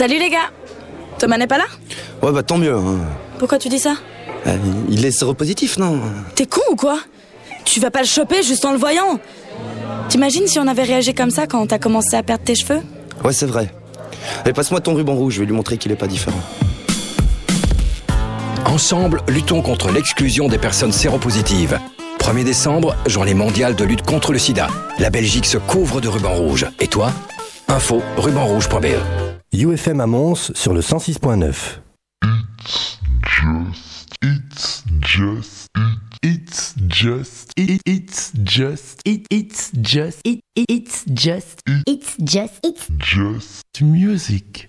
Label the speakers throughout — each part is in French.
Speaker 1: Salut les gars Thomas n'est pas là
Speaker 2: Ouais, bah tant mieux. hein.
Speaker 1: Pourquoi tu dis ça
Speaker 2: Euh, Il est séropositif, non
Speaker 1: T'es con ou quoi Tu vas pas le choper juste en le voyant T'imagines si on avait réagi comme ça quand t'as commencé à perdre tes cheveux
Speaker 2: Ouais, c'est vrai. Mais passe-moi ton ruban rouge, je vais lui montrer qu'il est pas différent.
Speaker 3: Ensemble, luttons contre l'exclusion des personnes séropositives. 1er décembre, journée mondiale de lutte contre le sida. La Belgique se couvre de ruban rouge. Et toi? Info rubanrouge.be.
Speaker 4: UFM à sur le 106.9.
Speaker 5: It's just, it's just, it, it's just, it, it's just, it, it, it's just,
Speaker 6: It's just, it's
Speaker 5: just music.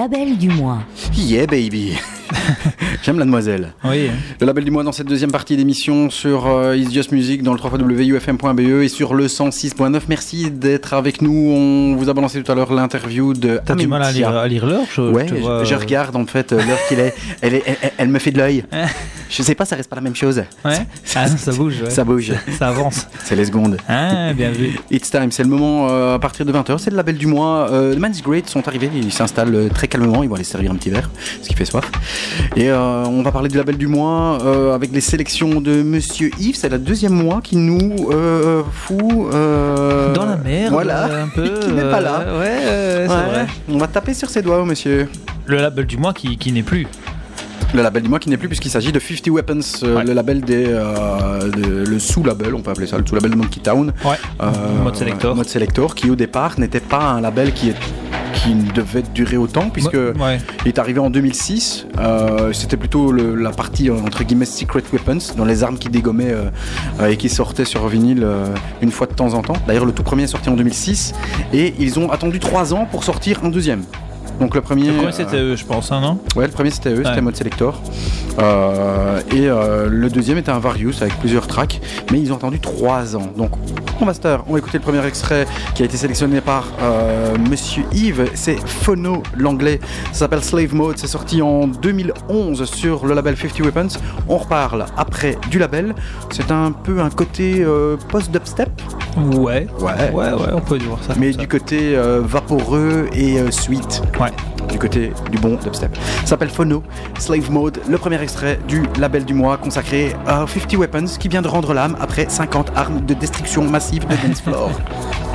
Speaker 6: Label du mois.
Speaker 7: Yeah baby J'aime la demoiselle.
Speaker 8: Oui.
Speaker 7: Le label du mois dans cette deuxième partie d'émission sur euh, It's Just Music dans le 3wufm.be et sur le 106.9. Merci d'être avec nous. On vous a balancé tout à l'heure l'interview de
Speaker 8: T'as du mal à lire,
Speaker 7: Amintia.
Speaker 8: à lire l'heure je,
Speaker 7: Ouais,
Speaker 8: je vois, euh,
Speaker 7: regarde en fait euh, l'heure qu'il est. Elle, est- elle, elle- elle me fait de l'œil. Je sais pas, ça reste pas la même chose.
Speaker 8: Ouais. Ah, ça bouge. ouais.
Speaker 7: Ça bouge.
Speaker 8: Ça avance.
Speaker 7: C'est les secondes.
Speaker 8: Ah, bien vu.
Speaker 7: It's time, c'est le moment euh, à partir de 20h, c'est le label du mois. Euh, The Man's Great sont arrivés, ils s'installent euh, très calmement, ils vont aller servir un petit verre, ce qui fait soif. Et euh, on va parler du label du mois avec les sélections de Monsieur Yves, c'est le deuxième mois qui nous fout
Speaker 8: Dans la merde,
Speaker 7: Voilà,
Speaker 8: un peu.
Speaker 7: qui n'est pas là.
Speaker 8: ouais, c'est
Speaker 7: Ouais,
Speaker 8: vrai.
Speaker 7: On va taper sur ses doigts, monsieur.
Speaker 8: Le label du mois qui, qui n'est plus.
Speaker 7: Le label du mois qui n'est plus puisqu'il s'agit de 50 Weapons, euh,
Speaker 8: Ouais.
Speaker 7: le label des, euh, de- le sous-label, on peut appeler ça le sous-label de Monkey Town.
Speaker 8: Ouais.
Speaker 7: Euh,
Speaker 8: Mode Selector.
Speaker 7: Mode Selector, qui au départ n'était pas un label qui, est, qui devait durer autant, puisque
Speaker 8: Ouais.
Speaker 7: il est arrivé en 2006. euh, C'était plutôt le- la partie entre guillemets Secret Weapons, dans les armes qui dégommaient et qui sortaient sur vinyle une fois de temps en temps. D'ailleurs, le tout premier est sorti en 2006 et ils ont attendu trois ans pour sortir un deuxième. Donc le premier.
Speaker 8: Le premier
Speaker 7: euh,
Speaker 8: c'était eux, je pense, hein, non
Speaker 7: Ouais, le premier c'était eux, c'était
Speaker 8: Ouais.
Speaker 7: Mode Selector. Euh, et euh, le deuxième était un Various avec plusieurs tracks, mais ils ont attendu trois ans. Donc on va, se taire. on va écouter le premier extrait qui a été sélectionné par Monsieur Yves. C'est Phono, l'anglais. Ça s'appelle Slave Mode. C'est sorti en 2011 sur le label 50 Weapons. On reparle après du label. C'est un peu un côté post-dubstep,
Speaker 8: Ouais.
Speaker 7: Ouais.
Speaker 8: Ouais, ouais, on peut voir ça.
Speaker 7: mais
Speaker 8: ça.
Speaker 7: du côté euh, vaporeux et euh, sweet.
Speaker 8: Ouais.
Speaker 7: du côté du bon dubstep. Ça s'appelle Phono, Slave Mode, le premier extrait du label du mois consacré à 50 Weapons qui vient de rendre l'âme après 50 armes de destruction massive de dance floor.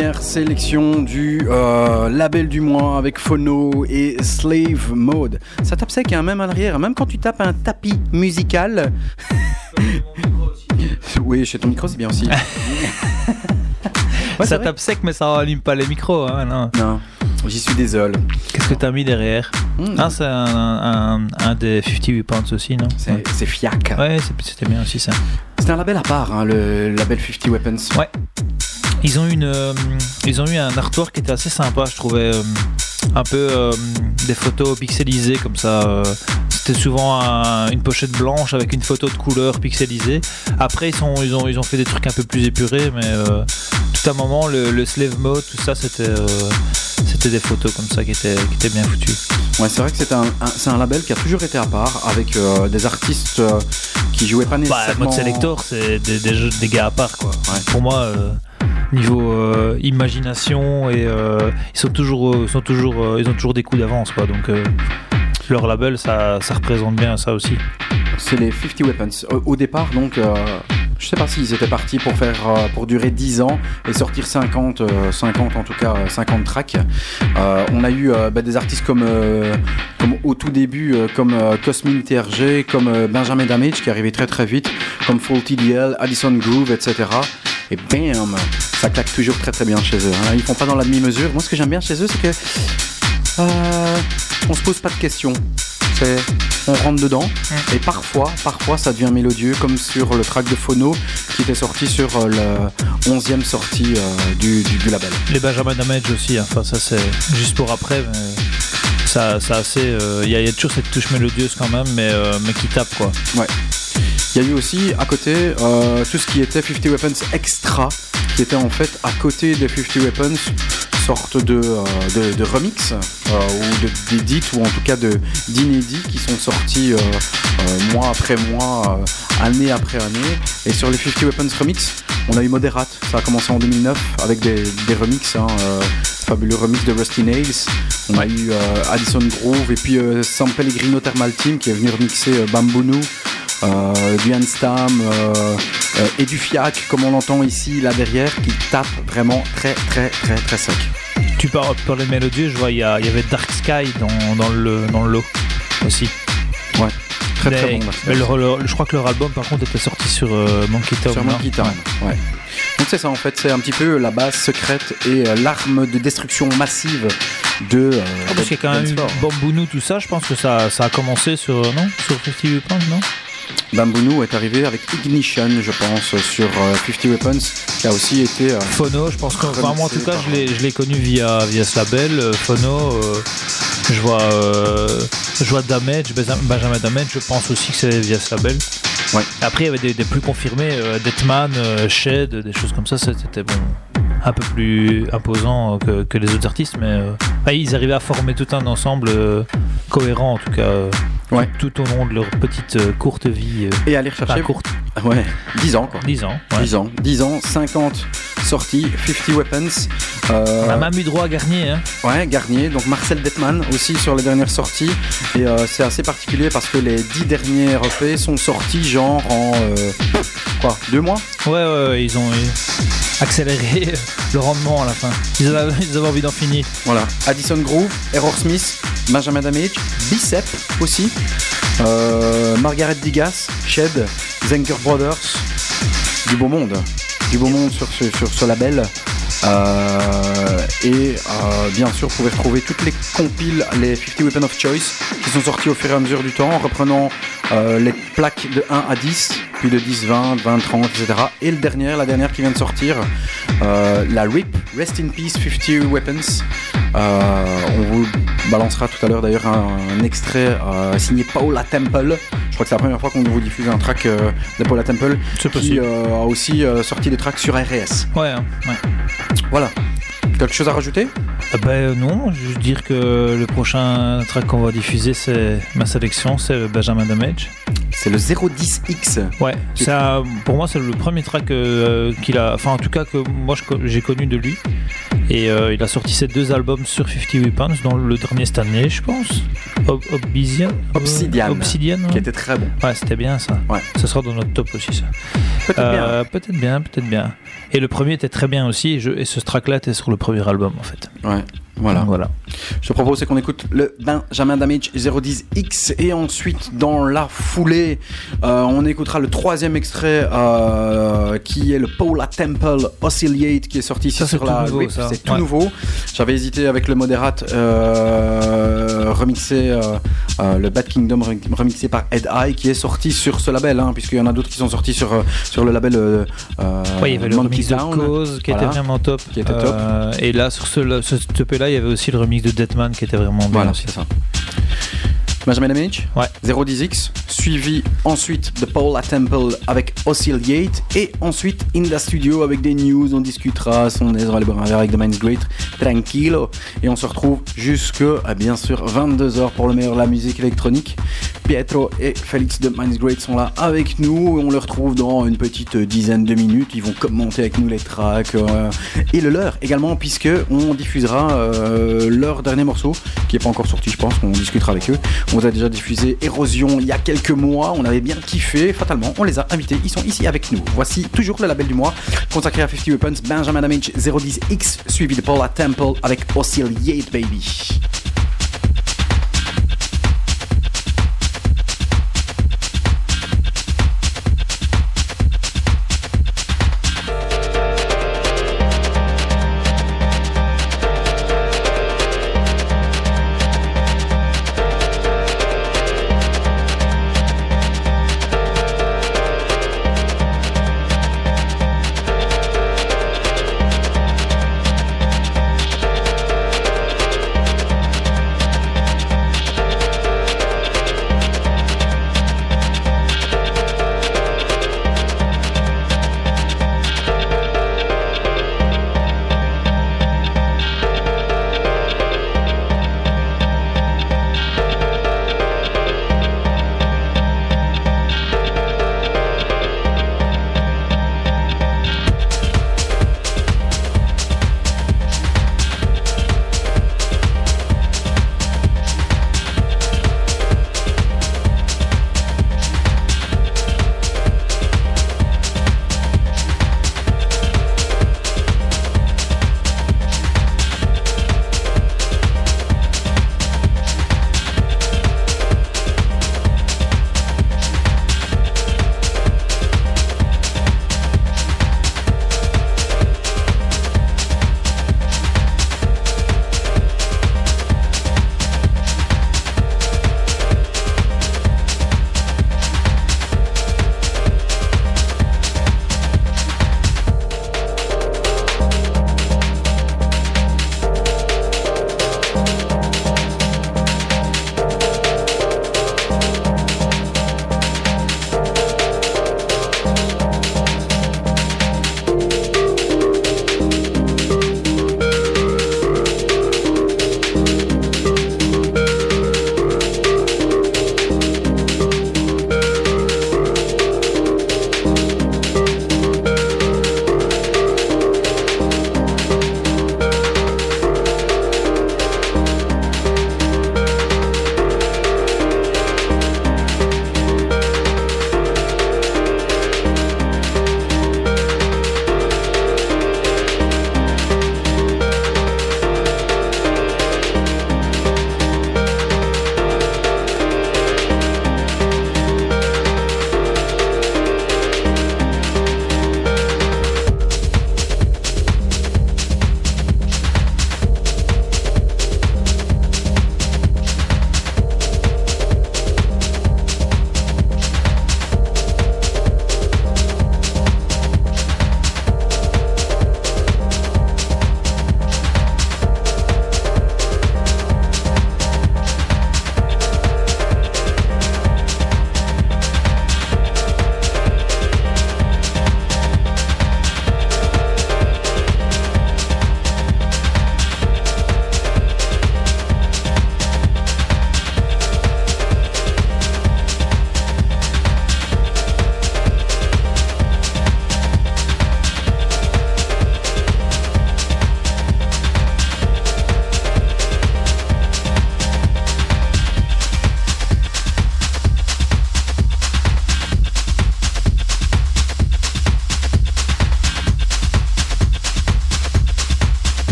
Speaker 7: première sélection du euh, label du mois avec Phono et Slave Mode. Ça tape sec, hein, même à l'arrière. Même quand tu tapes un tapis musical. oui, chez ton micro, c'est bien aussi. Ouais,
Speaker 8: ça tape sec, mais ça allume pas les micros. Hein, non.
Speaker 7: Non, j'y suis désolé.
Speaker 8: Qu'est-ce que t'as mis derrière
Speaker 7: Hmm,
Speaker 8: Ah, c'est un, un, un des 58 pounds aussi, non
Speaker 7: c'est c'est fiac.
Speaker 8: Ouais, c'était bien aussi ça.
Speaker 7: C'est un label à part, hein, le label 50 Weapons.
Speaker 8: Ouais. Ils ont, une, euh, ils ont eu un artwork qui était assez sympa, je trouvais. euh, un peu euh, des photos pixelisées comme ça. euh, C'était souvent un- une pochette blanche avec une photo de couleur pixelisée. Après, ils, sont, ils, ont, ils ont fait des trucs un peu plus épurés, mais euh, tout un moment, le, le slave mode, tout ça, c'était euh, c'était des photos comme ça qui étaient, qui étaient bien foutues.
Speaker 7: Ouais, c'est vrai que c'est un, un- c'est un label qui a toujours été à part avec euh, des artistes euh, qui jouaient pas
Speaker 8: Bah,
Speaker 7: nécessairement.
Speaker 8: mode selector, c'est des, des, gars à part, quoi.
Speaker 7: Ouais.
Speaker 8: Pour moi, euh, niveau euh, imagination et euh, ils sont toujours, euh, sont toujours, euh, ils ont toujours des coups d'avance, quoi. Donc euh, leur label, ça, ça représente bien ça aussi.
Speaker 7: C'est les 50 Weapons. Au, départ, donc, euh, je sais pas s'ils étaient partis pour faire, pour durer 10 ans et sortir 50, euh, 50 en tout cas, euh, 50 tracks. Euh, on a eu bah, des artistes comme, comme au tout début, comme Cosmin TRG, comme Benjamin Damage qui arrivait très très vite, comme Full TDL, Addison Groove, etc. Et bam, ça claque toujours très très bien chez eux. hein. Ils font pas dans la demi-mesure. Moi, ce que j'aime bien chez eux, c'est que euh, on se pose pas de questions. C'est, on rentre dedans et parfois, parfois ça devient mélodieux, comme sur le track de Phono qui était sorti sur euh, le 11e sortie euh, du, du- du label.
Speaker 8: Les Benjamin Damage aussi, hein. enfin ça c'est juste pour après, mais ça, ça assez, euh, il y, y a toujours cette touche mélodieuse quand même, mais, mais qui tape quoi.
Speaker 7: Il y a eu aussi à côté euh, tout ce qui était 50 Weapons Extra, qui était en fait à côté des 50 Weapons, sorte de, euh, de, de remix, euh, ou d'édits, ou en tout cas d'inédits qui sont sortis euh, euh, mois après mois, année après année. Et sur les 50 Weapons Remix, on a eu Moderate, ça a commencé en 2009 avec des, des remixes, hein, euh, fabuleux remix de Rusty Nails. On a eu Addison Groove et puis euh, San Pellegrino Thermal Team qui est venu remixer Bamboo du Hanstam euh, euh, et du Fiac comme on l'entend ici là derrière qui tape vraiment très très très très sec.
Speaker 8: Tu parles pour les mélodieux, je vois il y, avait Dark Sky dans, dans le dans le lot aussi.
Speaker 7: Très très
Speaker 8: Mais-
Speaker 7: bon.
Speaker 8: je crois que leur album par contre était sorti sur euh, Monkey Town.
Speaker 7: Sur Monkey Town, ouais. Donc c'est ça en fait, c'est un petit peu la base secrète et euh, l'arme de destruction massive de. euh,
Speaker 8: Ah, parce qu'il y a quand même. Bambounou, tout ça, je pense que ça, ça a commencé sur, euh, non sur 58 Points, non
Speaker 7: Bambounou est arrivé avec Ignition, je pense, sur euh, 50 Weapons, qui a aussi été. euh,
Speaker 8: Phono, je pense que enfin, moi en tout cas je l'ai, connu via, via ce label. euh, Phono, euh, je vois, euh, je vois Damage, Benja- Benjamin Damage, je pense aussi que c'est via ce label.
Speaker 7: Ouais.
Speaker 8: Après il y avait des, des plus confirmés, euh, Deathman, euh, Shed, des choses comme ça, c'était bon, un peu plus imposant euh, que, que les autres artistes, mais euh, ils arrivaient à former tout un ensemble euh, cohérent en tout cas. euh,
Speaker 7: Ouais.
Speaker 8: Tout au long de leur petite euh, courte vie. euh,
Speaker 7: Et aller chercher.
Speaker 8: courte,
Speaker 7: Ouais, 10 ans quoi.
Speaker 8: 10 ans. ouais.
Speaker 7: 10 ans, 10 ans, 50 sorties, 50 Weapons. Euh,
Speaker 8: On a même eu droit à Garnier. Hein.
Speaker 7: Ouais, Garnier, donc Marcel Detman aussi sur les dernières sorties. Et euh, c'est assez particulier parce que les 10 derniers EP sont sortis genre en. quoi Deux mois?
Speaker 8: Ouais, ouais, ouais, ils ont accéléré le rendement à la fin. Ils avaient, ils avaient envie d'en finir.
Speaker 7: Voilà. Addison Groove, Error Smith, Benjamin Damage, Bicep aussi, euh, Margaret Digas, Shed, Zenker Brothers, du beau monde. Du beau monde sur ce, label. Euh, et euh, bien sûr, vous pouvez retrouver toutes les compiles, les 50 Weapons of Choice, qui sont sortis au fur et à mesure du temps, en reprenant euh, les plaques de 1 à 10, puis de 10, 20, 20, 30, etc. Et le dernier, la dernière qui vient de sortir, euh, la RIP, Rest in Peace 50 Weapons. Euh, on vous balancera tout à l'heure d'ailleurs un, un extrait euh, signé Paula Temple. Je crois que c'est la première fois qu'on vous diffuse un track euh, de Paula Temple
Speaker 8: C'est
Speaker 7: qui euh, a aussi euh, sorti des tracks sur RS.
Speaker 8: Ouais, hein, ouais.
Speaker 7: Voilà. Quelque chose à rajouter
Speaker 8: Ah ben non, je veux dire que le prochain track qu'on va diffuser, c'est ma sélection, c'est Benjamin Damage.
Speaker 7: C'est le 010X.
Speaker 8: Ouais, ça, pour moi, c'est le premier track euh, qu'il a, enfin en tout cas que moi je j'ai connu de lui. Et euh, il a sorti ses deux albums sur 50 Weapons, dont le dernier cette année, je pense. Ob- Obsidian
Speaker 7: Obsidian.
Speaker 8: Obsidian, ouais.
Speaker 7: Qui était très bon.
Speaker 8: Ouais, c'était bien ça.
Speaker 7: Ouais.
Speaker 8: Ça sera dans notre top aussi, ça.
Speaker 7: Peut-être
Speaker 8: Euh, Peut-être bien, peut-être bien. Et le premier était très bien aussi, et, et ce track-là était sur le premier album, en fait.
Speaker 7: Ouais. Voilà.
Speaker 8: Voilà.
Speaker 7: Je te propose qu'on écoute le Benjamin Damage 010X et ensuite dans la foulée euh, on écoutera le troisième extrait euh, qui est le Paula Temple Oscillate qui est sorti ici
Speaker 8: Ça,
Speaker 7: sur la
Speaker 8: ça.
Speaker 7: C'est tout
Speaker 8: Ouais.
Speaker 7: nouveau. J'avais hésité avec le Moderate euh, remixé le Bad Kingdom re- remixé par Ed Eye qui est sorti sur ce label hein, puisqu'il y en a d'autres qui sont sortis sur sur le label euh,
Speaker 8: Ouais, il y avait le de. Cause qui
Speaker 7: Voilà.
Speaker 8: était vraiment top.
Speaker 7: Qui était top.
Speaker 8: Et là, sur ce, ce EP-là, il y avait aussi le remix de Deadman qui était vraiment bien
Speaker 7: Voilà,
Speaker 8: aussi.
Speaker 7: c'est ça. Benjamin Damage,
Speaker 8: Ouais.
Speaker 7: 010X, suivi ensuite de Paula Temple avec Oscillate, et ensuite In the Studio avec des news, on discutera, on aisera les bras avec The Mind's Great, tranquilo, et on se retrouve jusque, à bien sûr, 22h pour le meilleur de la musique électronique. Pietro et Félix de Mind's Great sont là avec nous, et on les retrouve dans une petite dizaine de minutes, ils vont commenter avec nous les tracks, euh, et le leur également, puisque on diffusera euh, leur dernier morceau, qui est pas encore sorti, je pense, on discutera avec eux. On vous a déjà diffusé Érosion il y a quelques mois, on avait bien kiffé, fatalement, on les a invités, ils sont ici avec nous. Voici toujours le label du mois, consacré à 50 Weapons, Benjamin Damage 010X, suivi de Paula Temple avec Oscillate Baby.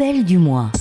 Speaker 6: Le label du mois.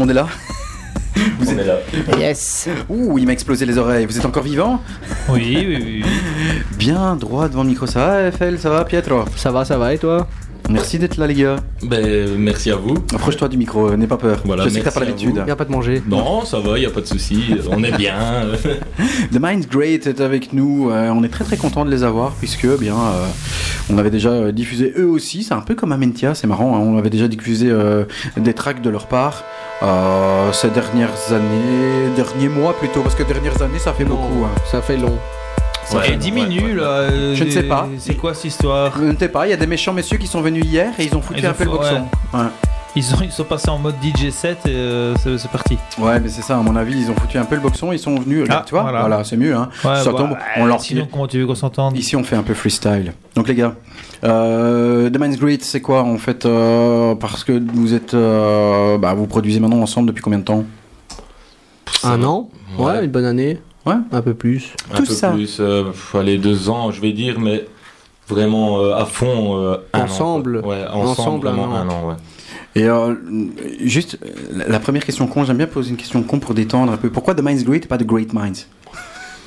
Speaker 7: Monde est là
Speaker 9: On est là.
Speaker 7: Yes Ouh, il m'a explosé les oreilles. Vous êtes encore vivant
Speaker 8: Oui, oui, oui. oui.
Speaker 7: Bien, droit devant le micro. Ça va, FL Ça va, Pietro?
Speaker 9: Ça va, ça va, et toi?
Speaker 7: Merci d'être là, les gars.
Speaker 10: Ben, merci à vous.
Speaker 7: Approche-toi du micro, n'aie pas peur.
Speaker 10: Voilà,
Speaker 7: Je sais que t'as pas l'habitude.
Speaker 10: vous.
Speaker 9: Y a pas de manger.
Speaker 10: Non, ça va, il a pas de souci. On est bien.
Speaker 7: The Mind's Great est avec nous. Euh, on est très très content de les avoir puisque bien euh, on avait déjà euh, diffusé eux aussi. C'est un peu comme Amentia, c'est marrant. hein, on avait déjà diffusé euh, des tracks de leur part euh, ces dernières années, derniers mois plutôt parce que dernières années ça fait beaucoup. hein.
Speaker 9: Ça fait long.
Speaker 8: Ça
Speaker 10: Ouais,
Speaker 8: fait 10
Speaker 10: ouais,
Speaker 8: minutes
Speaker 10: ouais,
Speaker 8: là. euh,
Speaker 7: Je ne sais pas.
Speaker 8: C'est quoi cette histoire
Speaker 7: Je ne sais pas. Il y a des méchants messieurs qui sont venus hier et ils ont foutu
Speaker 8: Ils ont
Speaker 7: un peu le boxon. Ouais.
Speaker 8: ils, sont, ils sont passés en mode DJ set et euh, c'est c'est parti.
Speaker 7: Ouais, mais c'est ça. À mon avis, ils ont foutu un peu le boxon. Ils sont venus.
Speaker 8: Ah,
Speaker 7: tu vois,
Speaker 8: voilà.
Speaker 7: voilà, c'est mieux. Hein.
Speaker 8: Ouais, bah,
Speaker 7: on leur
Speaker 8: Sinon, comment tu veux qu'on s'entende?
Speaker 7: Ici, on fait un peu freestyle. Donc, les gars, euh, The Mind's Great, c'est quoi en fait euh, Parce que vous êtes, euh, bah, vous produisez maintenant ensemble depuis combien de temps?
Speaker 9: Un an? Ouais, une bonne année.
Speaker 7: Ouais.
Speaker 9: Un peu plus.
Speaker 10: Un
Speaker 7: Tout
Speaker 10: peu
Speaker 7: ça.
Speaker 10: plus, euh, allez, deux ans, je vais dire, mais vraiment euh, à fond. euh, un an,
Speaker 9: Ensemble.
Speaker 10: quoi. Ouais, ensemble,
Speaker 9: Ensemble, un an.
Speaker 10: un an, ouais.
Speaker 7: Et euh, juste, la- la première question con, j'aime bien poser une question con pour détendre un peu. Pourquoi The Mind's Great et pas The Great Minds?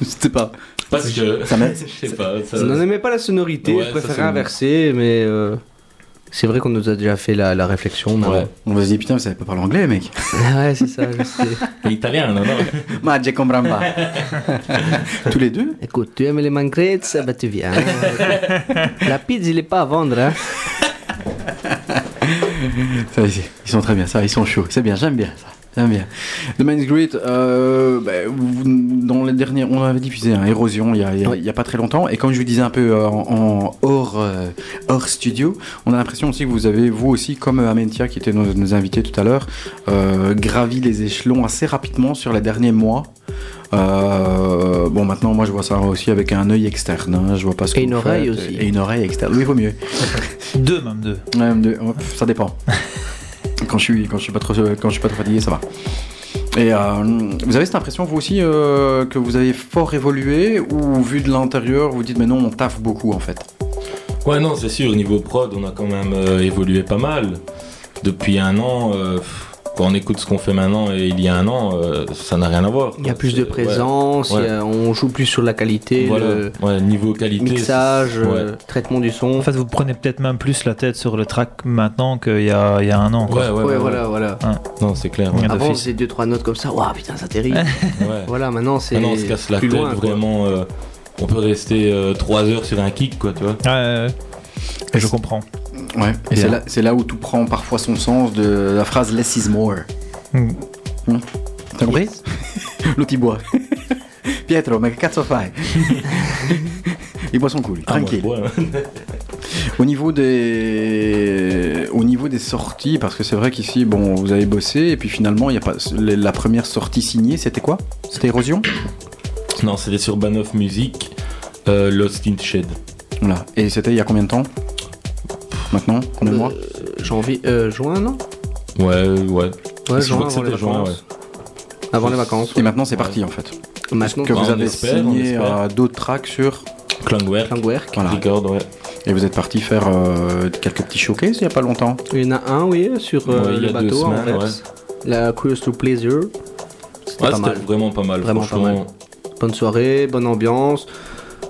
Speaker 7: C'était pas.
Speaker 10: Parce que.
Speaker 7: Ça
Speaker 10: je sais pas. ça-
Speaker 9: On n'en aimait pas la sonorité,
Speaker 10: Ouais,
Speaker 9: je préférais
Speaker 10: c'est-
Speaker 9: inverser, mais euh, c'est vrai qu'on nous a déjà fait la, la réflexion. mais
Speaker 10: Ouais.
Speaker 7: On va se dire, putain, vous savez pas parler anglais, mec.
Speaker 9: ouais, c'est ça, je sais.
Speaker 10: L'italien, non, non.
Speaker 7: Ma, je comprends pas. Tous les deux
Speaker 9: Écoute, tu aimes les mangrets, bah tu viens. la pizza, il est pas à vendre, hein.
Speaker 7: Ça, ils ils sont très bien, ça, ils sont chauds. C'est bien, j'aime bien ça. J'aime bien. The Mind's Great, euh, bah, dans les dernières, on avait diffusé un Érosion il y, a, pas très longtemps. Et comme je vous disais un peu euh, en, en hors, euh, hors studio, on a l'impression aussi que vous avez, vous aussi, comme euh, Amentia qui était nos, nos invités tout à l'heure, euh, gravi les échelons assez rapidement sur les derniers mois. Euh, bon, maintenant, moi, je vois ça aussi avec un œil externe. hein. Je vois pas ce que
Speaker 9: Et une oreille
Speaker 7: faites.
Speaker 9: aussi.
Speaker 7: Et une oreille externe. Oui, il vaut mieux.
Speaker 8: Deux, même deux.
Speaker 7: Ouais, de- hop, ça dépend. quand je suis suis pas trop fatigué, ça va. Et euh, vous avez cette impression vous aussi euh, que vous avez fort évolué ou vu de l'intérieur vous dites mais non on taffe beaucoup en fait?
Speaker 10: Ouais, non, c'est sûr, niveau prod, on a quand même euh, évolué pas mal. Depuis un an, quand on écoute ce qu'on fait maintenant et il y a un an, euh, ça n'a rien à voir.
Speaker 9: Il y a plus de
Speaker 10: C'est-
Speaker 9: présence,
Speaker 10: ouais.
Speaker 9: a- on joue plus sur la qualité,
Speaker 10: Voilà,
Speaker 9: le
Speaker 10: ouais, niveau qualité.
Speaker 9: mixage,
Speaker 10: c'est-
Speaker 9: euh,
Speaker 10: ouais.
Speaker 9: traitement du son.
Speaker 8: En fait, vous prenez peut-être même plus la tête sur le track maintenant qu'il y a, il y a un an. quoi.
Speaker 10: Ouais, ouais,
Speaker 9: Ouais,
Speaker 10: ouais,
Speaker 9: voilà, voilà.
Speaker 10: Non, c'est clair.
Speaker 9: Avant, faisait deux trois notes comme ça. Waouh, putain, ça terrible.
Speaker 10: Ouais.
Speaker 9: voilà, maintenant c'est
Speaker 10: Maintenant, on se casse la
Speaker 9: plus
Speaker 10: tête
Speaker 9: loin.
Speaker 10: vraiment. euh, on peut rester 3 heures sur un kick, quoi, tu vois.
Speaker 8: Ouais, ouais, ouais. Je comprends.
Speaker 7: Ouais. Et c'est là où tout prend parfois son sens de la phrase less is more.
Speaker 8: Mm.
Speaker 7: Hmm. T'as compris? L'autre il boit. Pietro, mais cazzo fai Il boit son lui,
Speaker 10: Ah, moi,
Speaker 7: tranquille.
Speaker 10: bois, hein.
Speaker 7: Au niveau des, au niveau des sorties, parce que c'est vrai qu'ici, bon, vous avez bossé, et puis finalement, il y a pas la première sortie signée, c'était quoi? C'était Érosion
Speaker 10: Non, c'était sur Banoff Music, euh, Lost in Shed.
Speaker 7: Voilà. Et c'était il y a combien de temps? Maintenant Combien de mois
Speaker 9: Euh, janvier, euh, juin, non?
Speaker 10: Ouais, ouais.
Speaker 9: Ouais,
Speaker 10: Je crois
Speaker 9: juin,
Speaker 10: que
Speaker 9: avant les
Speaker 10: c'était juin,
Speaker 9: vacances. Avant les vacances.
Speaker 7: Et maintenant, c'est parti en fait.
Speaker 9: Maintenant,
Speaker 7: que
Speaker 10: Bah,
Speaker 7: vous avez signé euh, d'autres tracks sur.
Speaker 10: Klangwerk,
Speaker 9: Klangwerk.
Speaker 7: Voilà.
Speaker 10: Record, ouais.
Speaker 7: Et vous êtes parti faire euh, quelques petits showcases il y a pas longtemps.
Speaker 9: Il y en a un, oui, sur euh,
Speaker 10: Ouais, il y
Speaker 9: le bateau en
Speaker 10: semaines,
Speaker 9: Anvers. La Cruise to Pleasure. C'était
Speaker 10: Ouais,
Speaker 9: pas mal.
Speaker 10: vraiment pas mal.
Speaker 9: Vraiment pas
Speaker 10: franchement.
Speaker 9: Bonne soirée, bonne ambiance,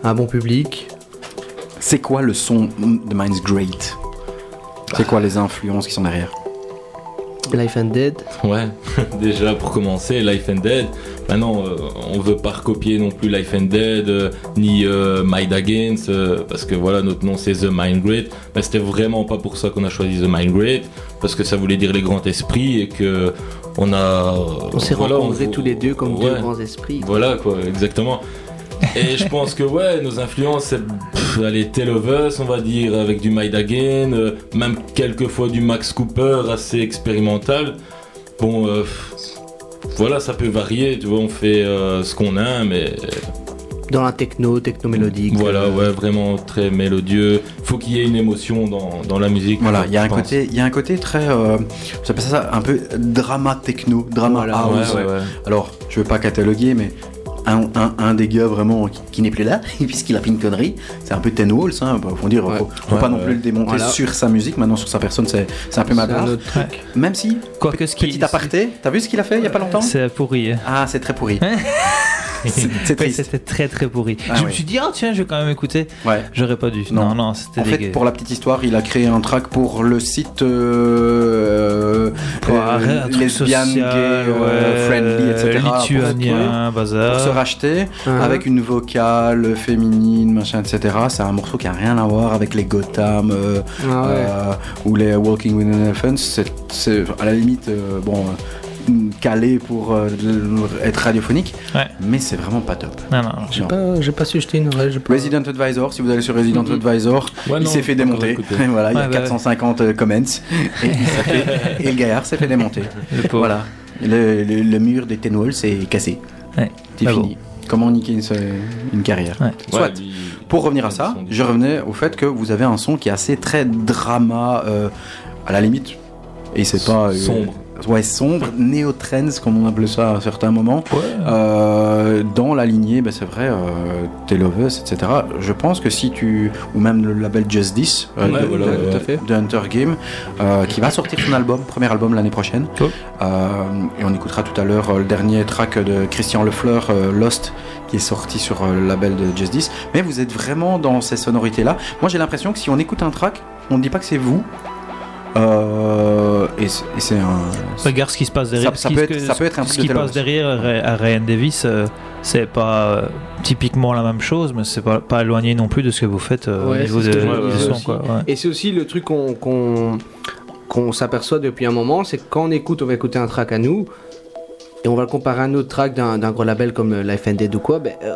Speaker 9: un bon public.
Speaker 7: C'est quoi le son de Mind's Great? C'est quoi les influences qui sont derrière
Speaker 9: Life and Dead.
Speaker 10: Ouais, déjà pour commencer, Life and Dead. Maintenant, euh, on veut pas recopier non plus Life and Dead euh, ni euh, Mind Against euh, parce que voilà, notre nom c'est The Mind Great. Mais c'était vraiment pas pour ça qu'on a choisi The Mind Great parce que ça voulait dire les grands esprits et que on a.
Speaker 9: On s'est
Speaker 10: voilà,
Speaker 9: rencontrés
Speaker 10: on-
Speaker 9: tous les deux comme deux grands esprits.
Speaker 10: Voilà quoi, exactement. Et je pense que ouais, nos influences, c'est pff, allez, Tale of Us, on va dire, avec du Mind Again, euh, même quelquefois du Max Cooper assez expérimental. Bon, euh, voilà, ça peut varier, tu vois, on fait euh, ce qu'on aime, mais
Speaker 9: Dans la techno, techno mélodique.
Speaker 10: voilà,
Speaker 9: euh,
Speaker 10: ouais, vraiment très mélodieux. Faut qu'il y ait une émotion dans, dans la musique.
Speaker 7: Voilà, il y a un
Speaker 10: pense.
Speaker 7: côté, il y a un côté très, euh, j'appelle ça un peu drama techno, drama
Speaker 9: Voilà,
Speaker 7: house.
Speaker 10: Ouais, ouais, ouais.
Speaker 7: Alors, je veux pas cataloguer, mais un, un- un des gars vraiment qui, qui n'est plus là, puisqu'il a fait une connerie. C'est un peu Ten Walls, hein, bah, faut dire, faut, faut
Speaker 9: Ouais,
Speaker 7: pas non plus le démonter
Speaker 9: Voilà.
Speaker 7: sur sa musique, maintenant sur sa personne, c'est un peu mal
Speaker 9: C'est un
Speaker 7: barre.
Speaker 9: autre truc.
Speaker 7: Même si,
Speaker 8: Quoique ce qui.
Speaker 7: petit aparté, t'as vu ce qu'il a fait il y a pas longtemps
Speaker 8: C'est pourri.
Speaker 7: Ah, c'est très pourri.
Speaker 8: Ouais. C'était très très pourri.
Speaker 7: Ah
Speaker 8: je me suis dit, ah tiens, je vais quand même écouter.
Speaker 7: Ouais.
Speaker 8: J'aurais pas dû. Non, non, c'était
Speaker 7: En fait, pour la petite histoire, il a créé un track pour le site euh,
Speaker 8: Pour
Speaker 7: euh,
Speaker 8: un truc
Speaker 7: lesbian,
Speaker 8: social,
Speaker 7: gay, euh, friendly, etc.
Speaker 8: lituanien,
Speaker 7: pour,
Speaker 8: bazar.
Speaker 7: pour se racheter
Speaker 9: Ah.
Speaker 7: avec une vocale féminine, machin, etc. C'est un morceau qui a rien à voir avec les Gotham euh,
Speaker 9: Ah ouais.
Speaker 7: euh, ou les Walking with an Elephant. C'est à la limite, euh, bon. Calé pour euh, être radiophonique
Speaker 8: Ouais.
Speaker 7: mais c'est vraiment pas top
Speaker 8: Non, non,
Speaker 9: J'ai pas, j'ai pas su jeter une oreille. pas-
Speaker 7: Resident Advisor, si vous allez sur Resident
Speaker 9: Mhm.
Speaker 7: Advisor,
Speaker 10: Ouais,
Speaker 7: il
Speaker 10: non,
Speaker 7: s'est fait démonter.
Speaker 10: écouté.
Speaker 7: voilà, il y a
Speaker 8: Ouais, bah,
Speaker 7: 450 euh, comments et, fait- et le gaillard s'est fait démonter.
Speaker 8: Le.
Speaker 7: Voilà, le, le- le mur des Ten Walls est cassé.
Speaker 8: Ouais.
Speaker 7: C'est
Speaker 8: Ah
Speaker 7: fini. Comment niquer une, une carrière
Speaker 8: Ouais.
Speaker 7: Soit.
Speaker 10: Ouais, lui-
Speaker 7: Pour revenir à ça,
Speaker 10: Son-
Speaker 7: je revenais au fait que vous avez un son qui est assez très drama, euh, à la limite, et c'est pas euh,
Speaker 10: Sombre.
Speaker 7: Ouais, sombre, néo-trends, comme on appelait ça à certains moments.
Speaker 8: Ouais.
Speaker 7: Euh, dans la lignée, ben, c'est vrai, euh, Tale of Us, etc. Je pense que si tu. Ou même le label Justice euh,
Speaker 10: Ouais,
Speaker 7: de,
Speaker 10: voilà,
Speaker 7: de-
Speaker 10: ouais.
Speaker 7: tout à fait, de Hunter Game, euh, qui va sortir son album, premier album l'année prochaine.
Speaker 8: Cool.
Speaker 7: Euh, et on écoutera tout à l'heure le dernier track de Christian Lefleur, Lost, qui est sorti sur le label de Justice. Mais vous êtes vraiment dans ces sonorités-là. Moi, j'ai l'impression que si on écoute un track, on ne dit pas que c'est vous. Euh, et c'est un.
Speaker 8: Regarde ce qui se passe derrière.
Speaker 7: Ça- ça
Speaker 8: ce qui-
Speaker 7: peut être- ça peut être un
Speaker 8: Ce
Speaker 7: de
Speaker 8: qui passe derrière à à Ryan Davis, euh, c'est pas euh, typiquement la même chose, mais c'est pas, pas éloigné non plus de ce que vous faites euh, au niveau de, son. Quoi, ouais.
Speaker 9: Et c'est aussi le truc qu'on qu'on s'aperçoit depuis un moment, c'est que quand on écoute, on va écouter un track à nous, et on va le comparer à un autre track d'un gros label comme euh, Life and Dead ou quoi, ben, euh,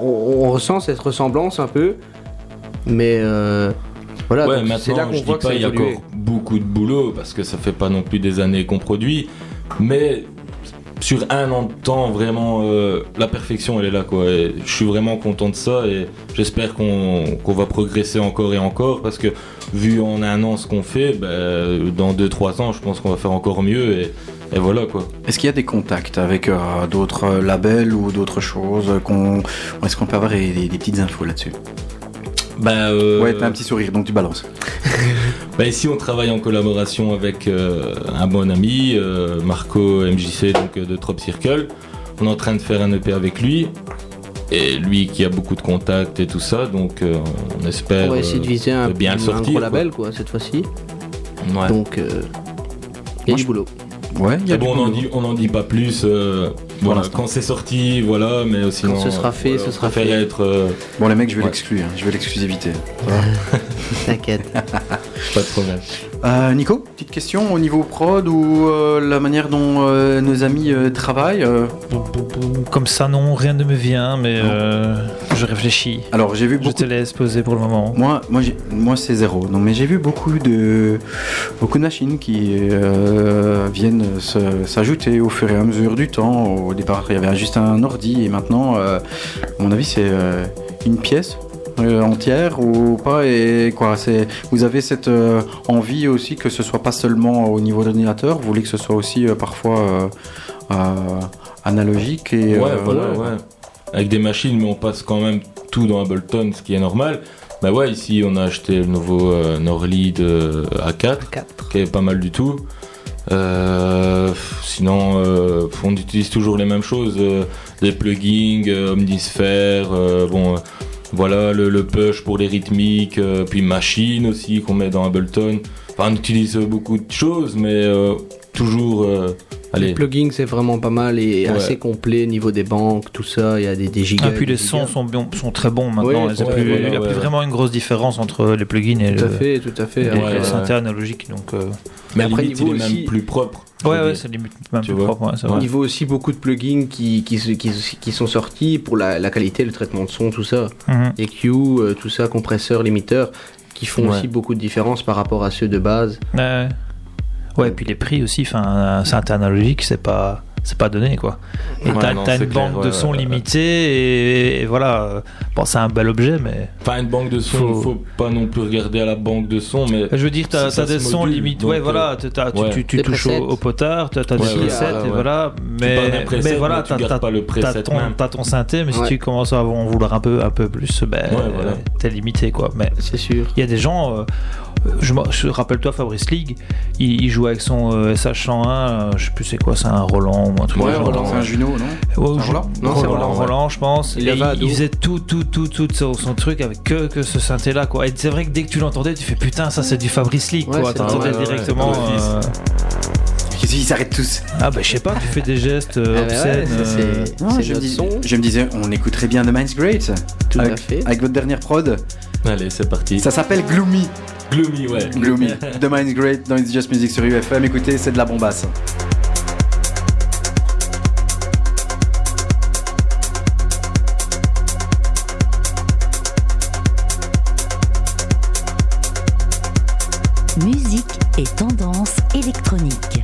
Speaker 9: on, on ressent cette ressemblance un peu, mais euh, voilà,
Speaker 10: ouais,
Speaker 9: donc c'est là
Speaker 10: maintenant,
Speaker 9: qu'on
Speaker 10: je
Speaker 9: voit
Speaker 10: dis pas,
Speaker 9: a
Speaker 10: il y a encore beaucoup de boulot parce que ça fait pas non plus des années qu'on produit, mais sur un an de temps, vraiment, euh, la perfection, elle est là, quoi. Et je suis vraiment content de ça et j'espère qu'on qu'on va progresser encore et encore parce que vu en un an ce qu'on fait, ben, dans 2-3 ans, je pense qu'on va faire encore mieux et, et voilà, quoi.
Speaker 7: Est-ce qu'il y a des contacts avec euh, d'autres euh, labels ou d'autres choses qu'on... Est-ce qu'on peut avoir des, des petites infos là-dessus?
Speaker 10: Ben, euh,
Speaker 7: Ouais, t'as un petit sourire, donc tu balances.
Speaker 10: Bah ici on travaille en collaboration avec euh, un bon ami, euh, Marco MJC donc, euh, de Trop Circle. On est en train de faire un EP avec lui. Et lui qui a beaucoup de contacts et tout ça, donc euh, on espère
Speaker 9: On va essayer de viser un,
Speaker 10: bien le
Speaker 9: un
Speaker 10: sortir.
Speaker 9: gros label quoi, cette fois-ci.
Speaker 10: Ouais.
Speaker 9: Donc, euh, il y a
Speaker 7: Moi,
Speaker 9: du
Speaker 7: je-
Speaker 9: boulot.
Speaker 7: Ouais, il y a
Speaker 10: Ah bon, on en
Speaker 7: boulot.
Speaker 10: dit, on en dit pas plus. euh, voilà, quand c'est sorti, voilà, mais sinon.
Speaker 9: Quand ce sera fait,
Speaker 10: voilà,
Speaker 9: ce sera fait.
Speaker 10: être. euh,
Speaker 7: Bon, les mecs, je vais
Speaker 10: Ouais.
Speaker 7: l'exclure, hein, je vais l'exclusivité.
Speaker 9: T'inquiète.
Speaker 10: pas de problème.
Speaker 7: Euh, Nico, petite question au niveau prod ou euh, la manière dont euh, nos amis travaillent
Speaker 8: Comme ça, non, rien ne me vient, mais
Speaker 7: Non.
Speaker 8: je réfléchis.
Speaker 7: Alors, j'ai vu
Speaker 8: Je
Speaker 7: beaucoup
Speaker 8: te laisse poser pour le moment.
Speaker 7: Moi, moi, moi c'est zéro. Donc, mais j'ai vu beaucoup de, beaucoup de machines qui viennent s'ajouter au fur et à mesure du temps. Au départ, il y avait juste un ordi et maintenant, à mon avis, c'est une pièce entière ou pas. Et quoi, c'est, vous avez cette euh, envie aussi que ce soit pas seulement au niveau de l'ordinateur. Vous voulez que ce soit aussi euh, parfois euh, euh, analogique et
Speaker 10: Ouais,
Speaker 7: euh,
Speaker 10: voilà, ouais. Avec des machines, mais on passe quand même tout dans Ableton, ce qui est normal. Bah ouais, ici on a acheté le nouveau euh, Norlead euh, A4, qui est pas mal du tout. Euh, sinon, euh, on utilise toujours les mêmes choses, euh, des plugins, euh, Omnisphere, euh, bon, euh, voilà le, le push pour les rythmiques, euh, puis machine aussi qu'on met dans Ableton. Enfin, on utilise beaucoup de choses, mais euh, toujours, euh, allez,
Speaker 9: Le plugin c'est vraiment pas mal et
Speaker 10: Ouais.
Speaker 9: assez complet niveau des banques, tout ça, il y a des, des gigas.
Speaker 8: Ah, puis les sons sont, sont très bons maintenant.
Speaker 9: Ouais,
Speaker 8: Il n'y a,
Speaker 10: ouais,
Speaker 8: plus,
Speaker 10: voilà,
Speaker 8: il y a
Speaker 10: ouais,
Speaker 8: plus
Speaker 10: ouais.
Speaker 8: vraiment une grosse différence entre les plugins et
Speaker 9: Tout à
Speaker 8: le,
Speaker 9: fait, tout à fait.
Speaker 8: et
Speaker 9: Après,
Speaker 8: le
Speaker 10: ouais.
Speaker 8: synthé analogique. Donc, euh,
Speaker 10: mais
Speaker 9: après,
Speaker 10: limite,
Speaker 9: niveau
Speaker 10: il est
Speaker 9: aussi-
Speaker 10: même plus propre.
Speaker 8: Ouais, ouais, c'est limite plus
Speaker 10: vois.
Speaker 8: propre. ouais, c'est
Speaker 9: Au
Speaker 8: vrai.
Speaker 9: niveau aussi beaucoup de plugins qui, qui, qui, qui sont sortis pour la, la qualité, le traitement de son, tout ça.
Speaker 8: Mhm.
Speaker 9: EQ, euh, tout ça, compresseur, limiteur, qui font
Speaker 10: Ouais.
Speaker 9: aussi beaucoup de différence par rapport à ceux de base.
Speaker 8: Ouais, ouais. Ouais, et puis les prix aussi, enfin, un synthé analogique, c'est pas, c'est pas donné quoi. Et
Speaker 10: Ouais,
Speaker 8: t'as une
Speaker 10: clair,
Speaker 8: banque
Speaker 10: ouais,
Speaker 8: de
Speaker 10: ouais,
Speaker 8: sons
Speaker 10: ouais.
Speaker 8: limitée et, et voilà. euh, Bon, c'est un bel objet, mais.
Speaker 10: Enfin, une banque de sons,
Speaker 8: Faut-
Speaker 10: faut... pas non plus regarder à la banque de sons, mais.
Speaker 8: Je veux dire, t'as des sons
Speaker 10: donc,
Speaker 8: Ouais,
Speaker 10: euh,
Speaker 8: voilà, t'as- t'as- tu- tu, touches au, au potard, t'as t'as des presets,
Speaker 10: ouais,
Speaker 8: et voilà. Mais,
Speaker 10: preset,
Speaker 8: mais voilà, t'as
Speaker 10: pas le preset
Speaker 8: t'as ton, ton synthé, mais si tu commences à en vouloir un peu, un peu plus, ben, t'es limité, quoi. Mais
Speaker 9: C'est sûr.
Speaker 8: il y a des gens, euh, je, me- je rappelle-toi Fabrice League, il, il joue avec son euh, SH101, euh, je sais plus c'est quoi, c'est un Roland ou un truc
Speaker 9: Ouais,
Speaker 8: genre.
Speaker 9: Roland,
Speaker 7: C'est un Juno, non?
Speaker 8: Ouais, je-
Speaker 7: Roland?
Speaker 9: Non,
Speaker 8: Roland,
Speaker 9: Roland,
Speaker 8: Roland, je pense.
Speaker 9: Il
Speaker 8: Et
Speaker 9: avait
Speaker 8: il,
Speaker 9: ado.
Speaker 8: il faisait tout, tout, tout, tout, son, son truc avec que, que ce synthé là, quoi. Et c'est vrai que dès que tu l'entendais, tu fais putain, ça c'est du Fabrice League, quoi. T'entendais directement. euh,
Speaker 7: Qu'est-ce qu'ils s'arrêtent tous
Speaker 8: Ah bah je sais pas, tu fais des gestes euh,
Speaker 9: Ah bah ouais,
Speaker 8: obscènes.
Speaker 9: ça,
Speaker 8: euh,
Speaker 9: c'est-
Speaker 7: Non,
Speaker 9: c'est
Speaker 7: je, me dis- je me disais, on écouterait bien The Mind's Great
Speaker 9: Tout
Speaker 7: avec,
Speaker 9: à fait.
Speaker 7: avec votre dernière prod.
Speaker 10: Allez, c'est parti.
Speaker 7: Ça s'appelle Gloomy.
Speaker 10: Gloomy, ouais.
Speaker 7: Gloomy. The Mind's Great dans It's Just Music sur UFM. Écoutez, c'est de la bombasse.
Speaker 6: Musique et tendance électronique.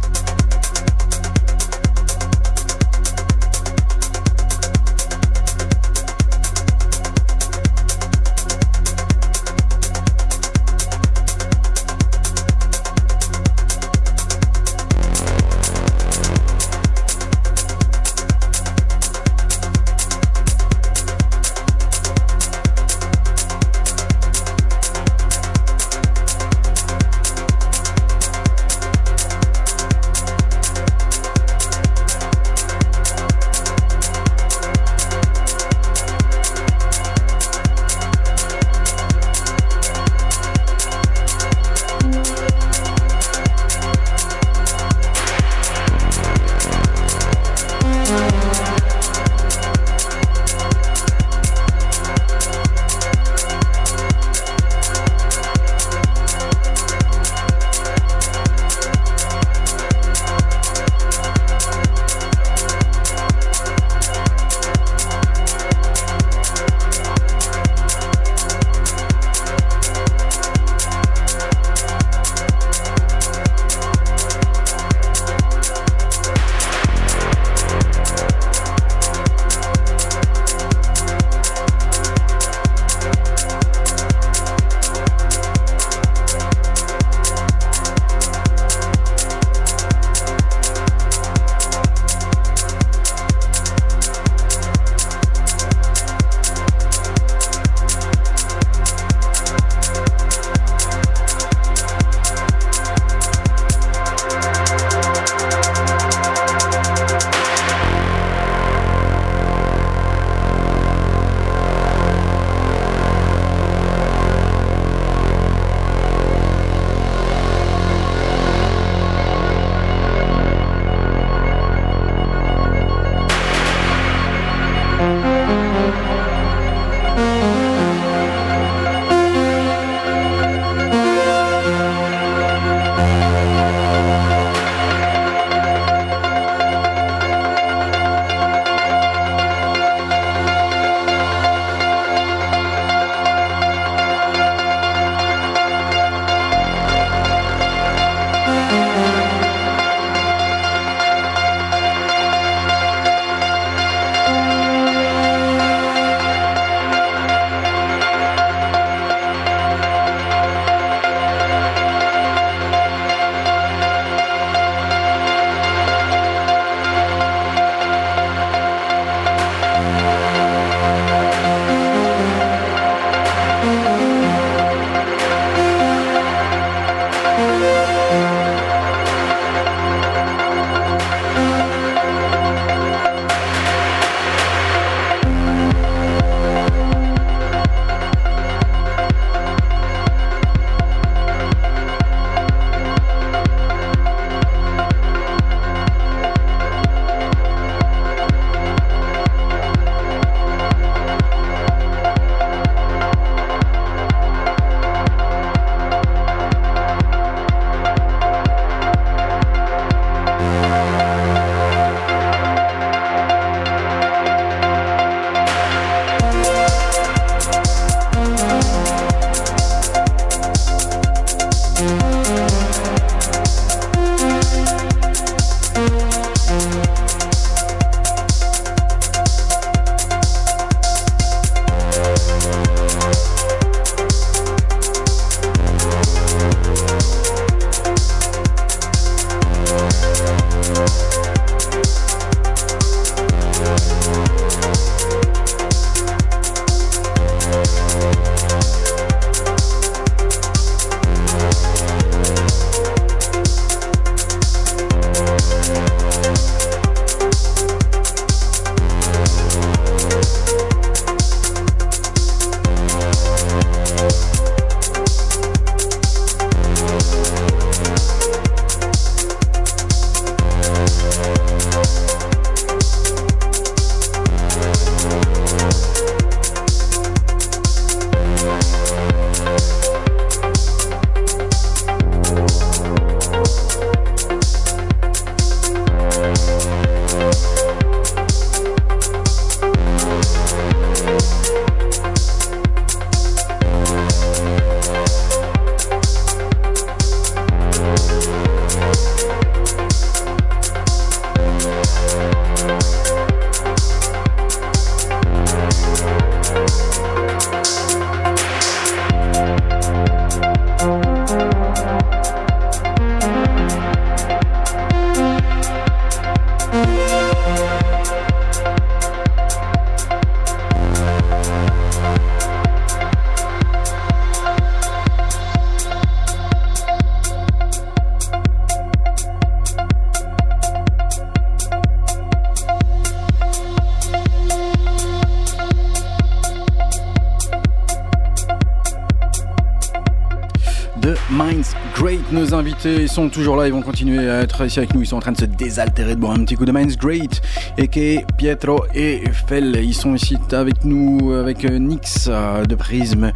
Speaker 7: Invités sont toujours là, ils vont continuer à être ici avec nous. Ils sont en train de se désaltérer, de boire un petit coup de Minds Great. Et que Pietro et Fel, ils sont ici avec nous, avec euh, Nix euh, de Prisme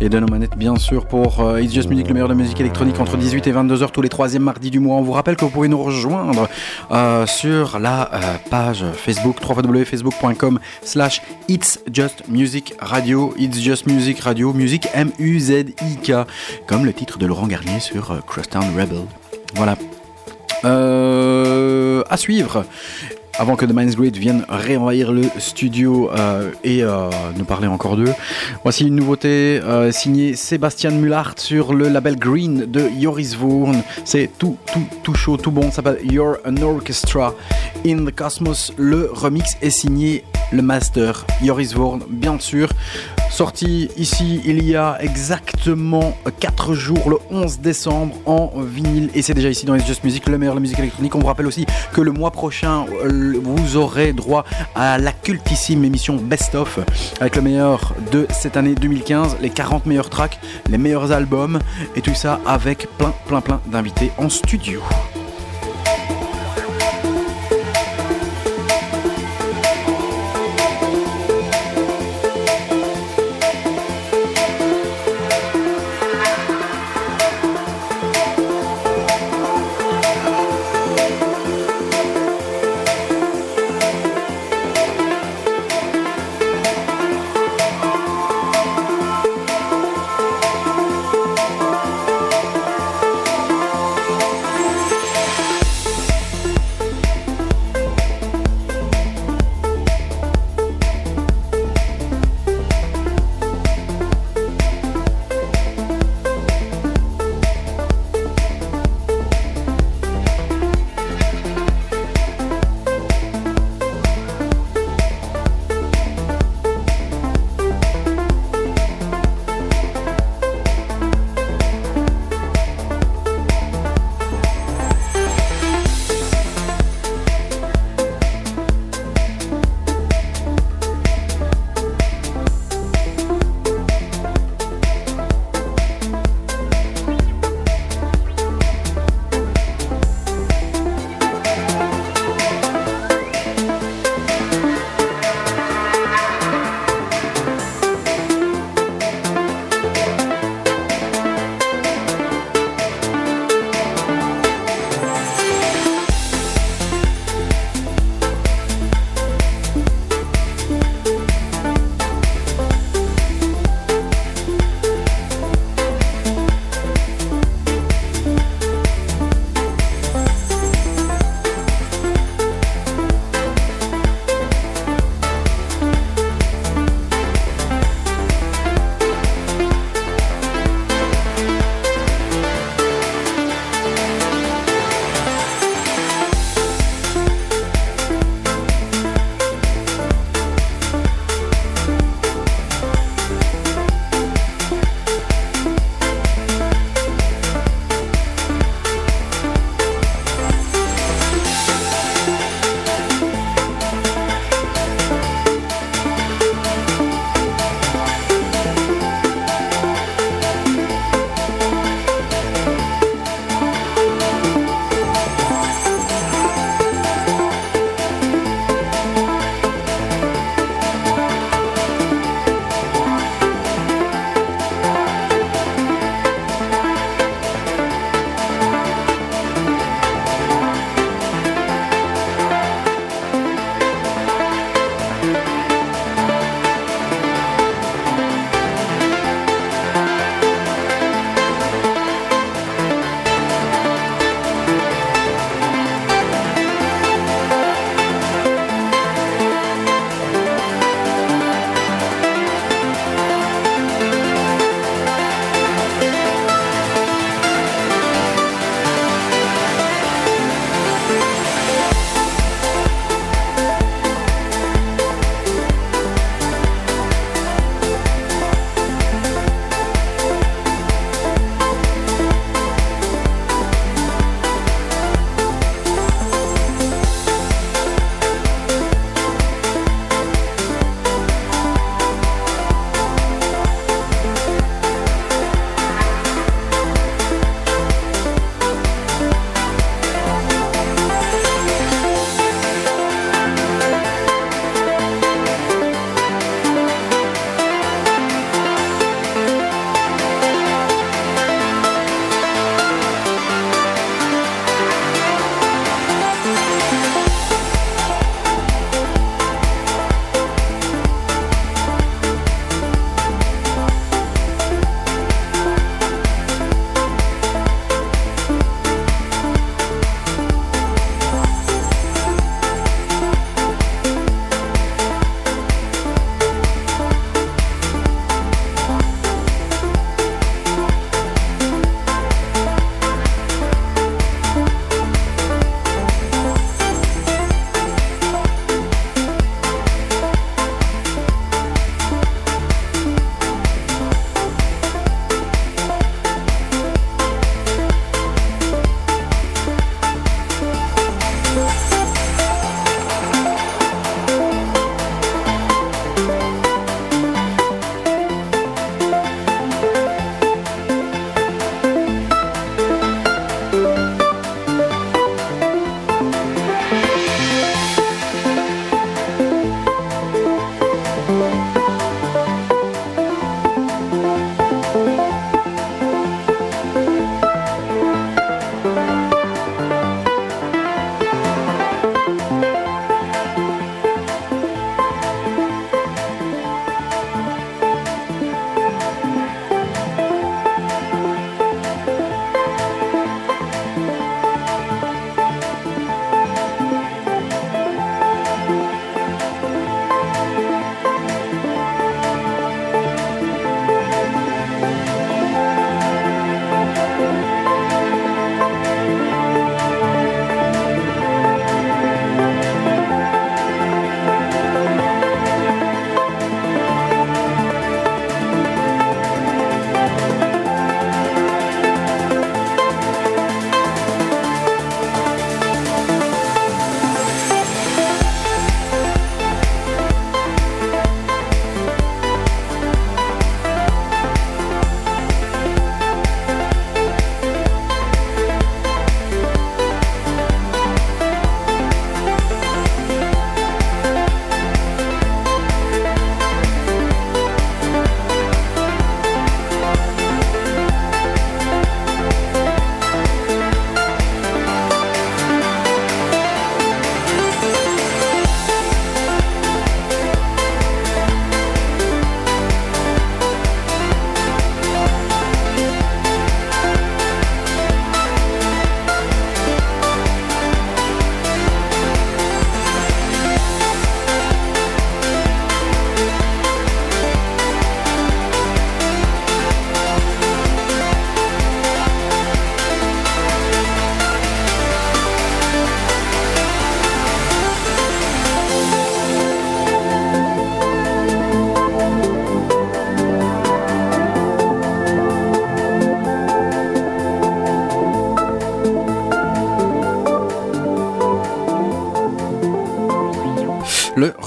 Speaker 7: et de nos manettes, bien sûr, pour euh, It's Just Music, le meilleur de musique électronique entre 18 et 22 heures tous les troisièmes mardis du mois. On vous rappelle que vous pouvez nous rejoindre euh, sur la euh, page Facebook www.facebook.com slash It's Just Music Radio. It's Just Music Radio, musique M-U-Z-I-K, comme le titre de Laurent Garnier sur Crosstown Rebel. Voilà. Euh, à suivre. Avant que The Mind's Great vienne réenvahir le studio euh, et euh, nous parler encore d'eux, voici une nouveauté euh, signée Sébastien Mullart sur le label Green de Joris Voorn. C'est tout, tout, tout chaud, tout bon. Ça s'appelle You're an Orchestra in the Cosmos. Le remix est signé le master Joris Voorn, bien sûr. Sorti ici il y a exactement 4 jours, le 11 décembre, en vinyle. Et c'est déjà ici dans It's Just Music, le meilleur de la musique électronique. On vous rappelle aussi que le mois prochain, euh, vous aurez droit à la cultissime émission Best of, avec le meilleur de cette année 2015, les 40 meilleurs tracks, les meilleurs albums, et tout ça avec plein, plein, plein d'invités en studio.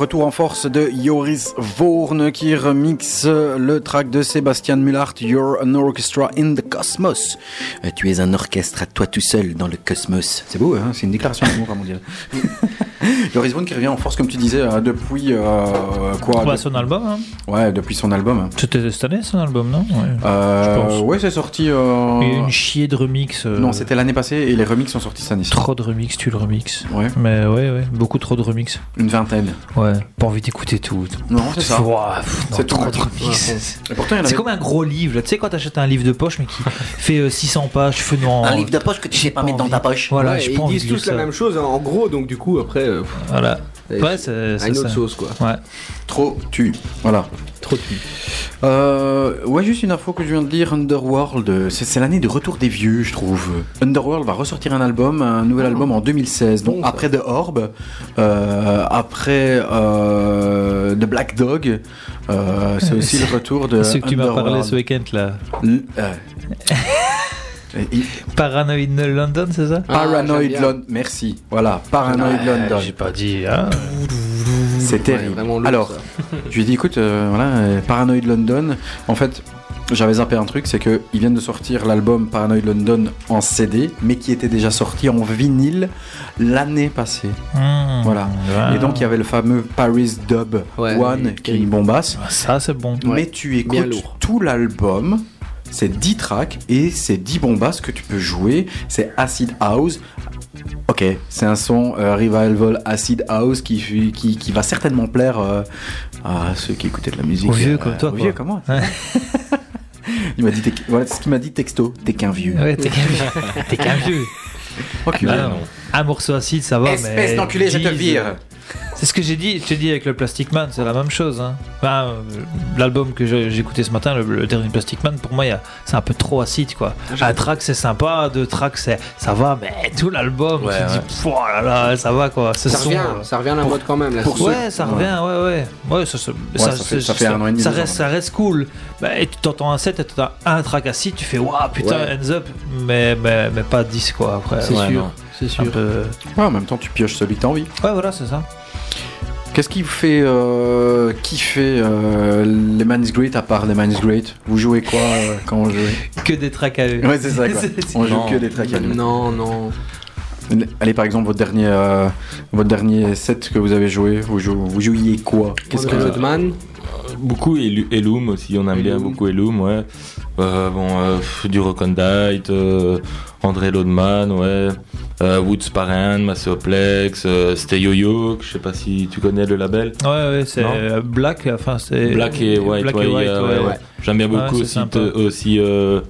Speaker 7: Retour en force de Joris Voorn qui remixe le track de Sébastien Mullart, You're an Orchestra in the Cosmos. Euh, Tu es un orchestre à toi tout seul dans le cosmos. C'est beau, hein c'est une déclaration d'amour à mon dieu. Joris Voorn qui revient en force, comme tu disais, euh, depuis euh, quoi
Speaker 8: Bah,
Speaker 7: de-
Speaker 8: son album, hein.
Speaker 7: Ouais, depuis son album.
Speaker 8: C'était cette année son album, non? Ouais.
Speaker 7: Euh,
Speaker 8: Je pense.
Speaker 7: ouais, c'est sorti. euh,
Speaker 8: Il y a eu une chier de remix. euh,
Speaker 7: Non, c'était l'année passée et les remix sont sortis cette année.
Speaker 8: Trop de remix, tu le remix.
Speaker 7: Ouais.
Speaker 8: Mais ouais, ouais, beaucoup trop de remix.
Speaker 7: Une vingtaine.
Speaker 8: Ouais, pas envie d'écouter tout.
Speaker 7: Non, c'est ça. C'est
Speaker 8: trop de remix. C'est
Speaker 7: avait-
Speaker 8: comme un gros livre, là. tu sais quand t'achètes un livre de poche mais qui fait euh, 600 pages, tu fais non.
Speaker 11: Un livre de poche que tu sais pas mettre dans ta poche.
Speaker 8: Voilà,
Speaker 9: Ouais,
Speaker 8: j'ai
Speaker 9: ils disent tous la même chose en gros, donc du coup après. euh,
Speaker 8: Voilà. Ouais, c'est c'est
Speaker 9: une autre
Speaker 8: ça.
Speaker 9: sauce quoi.
Speaker 8: Ouais.
Speaker 7: Trop tu. Voilà.
Speaker 9: Trop tu.
Speaker 7: Euh, ouais, juste une info que je viens de lire, Underworld, c'est c'est l'année de retour des vieux, je trouve. Underworld va ressortir un album, un nouvel album en 2016, donc après The Orb, euh, après euh, The Black Dog, euh, c'est aussi le retour de
Speaker 8: C'est ce que tu m'as parlé ce week-end là.
Speaker 7: L-
Speaker 8: Paranoid London, c'est ça
Speaker 7: Paranoid
Speaker 9: j'aime bien.
Speaker 7: London, merci. Voilà, Paranoid London.
Speaker 8: J'ai pas dit. hein.
Speaker 7: C'est terrible.
Speaker 9: lourd,
Speaker 7: Alors, je lui ai dit, écoute, euh, voilà, euh, Paranoid London. En fait, j'avais zappé un truc, c'est que ils viennent de sortir l'album Paranoid London en CD, mais qui était déjà sorti en vinyle l'année passée.
Speaker 8: Mmh,
Speaker 7: Voilà. Et donc, il y avait le fameux Paris Dub
Speaker 9: Ouais,
Speaker 7: One qui
Speaker 9: oui.
Speaker 7: bombasse.
Speaker 8: Ça, c'est bon.
Speaker 7: Mais tu écoutes tout l'album. C'est 10 tracks et c'est 10 bombasses que tu peux jouer. C'est Acid House. Ok, c'est un son euh, revival Acid House qui, qui, qui va certainement plaire euh, à ceux qui écoutaient de la musique.
Speaker 8: Aux vieux
Speaker 7: euh,
Speaker 8: comme toi,
Speaker 7: Aux vieux comme moi.
Speaker 8: Ouais.
Speaker 7: Il m'a dit, t'es- voilà, c'est ce qu'il m'a dit texto. T'es qu'un vieux.
Speaker 8: Ouais, t'es qu'un vieux. T'es qu'un vieux.
Speaker 7: Enculé.
Speaker 8: Bah non. Un morceau acide, ça va.
Speaker 7: Espèce
Speaker 8: mais
Speaker 7: d'enculé, je te vire.
Speaker 8: Euh, C'est ce que j'ai dit, je t'ai dit avec le Plastic Man, c'est la même chose. Hein. Euh, L'album que écouté ce matin, le, le dernier Plastic Man, pour moi, c'est un peu trop acide. quoi. Un track, c'est sympa, deux tracks, c'est- ça va, mais tout l'album,
Speaker 10: Ouais,
Speaker 8: tu te
Speaker 10: ouais.
Speaker 8: dis, Pouah, là là, ça va quoi. Ce
Speaker 9: Ça
Speaker 8: son,
Speaker 9: revient,
Speaker 8: euh,
Speaker 9: ça revient à la mode quand même là.
Speaker 7: pour
Speaker 8: Ouais, ça revient, ouais, ouais. Ouais, ça, ça,
Speaker 7: ça fait- ça fait un an et demi,
Speaker 8: Ça reste, ça reste cool. Bah, et tu t'entends un set, et tu un track acide, tu fais, waouh, putain,
Speaker 9: Ouais.
Speaker 8: hands up, mais, mais, mais pas 10 quoi après.
Speaker 9: C'est
Speaker 8: Ouais,
Speaker 9: sûr,
Speaker 8: non.
Speaker 9: c'est
Speaker 8: Un
Speaker 9: sûr.
Speaker 8: peu-
Speaker 7: Ouais, en même temps, tu pioches celui que t'as envie.
Speaker 8: Ouais, voilà, c'est ça.
Speaker 7: Qu'est-ce qui vous fait euh, kiffer euh, les Man's Great à part les Man's Great? Vous jouez quoi euh, quand vous jouez
Speaker 8: Que des tracks à eux.
Speaker 7: Ouais, c'est ça quoi. On joue
Speaker 10: Non.
Speaker 7: que des tracks à.
Speaker 9: Non, non.
Speaker 7: Allez, par exemple, votre dernier, euh, votre dernier set que vous avez joué, vous, jou- vous jouiez quoi? Qu'est-ce que
Speaker 9: André Rodman,
Speaker 10: Beaucoup Elu- Elum aussi, on aime bien beaucoup Elum, ouais. Euh, bon, euh, du Recondite, euh, André Lodman, ouais. Euh, Woods Parent, Massoplex, euh, Stay Yo-Yo, je sais pas si tu connais le label.
Speaker 8: Ouais, ouais, c'est euh, Black, enfin c'est.
Speaker 10: Black et White,
Speaker 8: Black
Speaker 10: ouais,
Speaker 8: et White,
Speaker 10: yeah,
Speaker 8: ouais,
Speaker 10: ouais,
Speaker 8: ouais.
Speaker 10: ouais. J'aime bien
Speaker 8: Ouais,
Speaker 10: beaucoup aussi, te- aussi euh,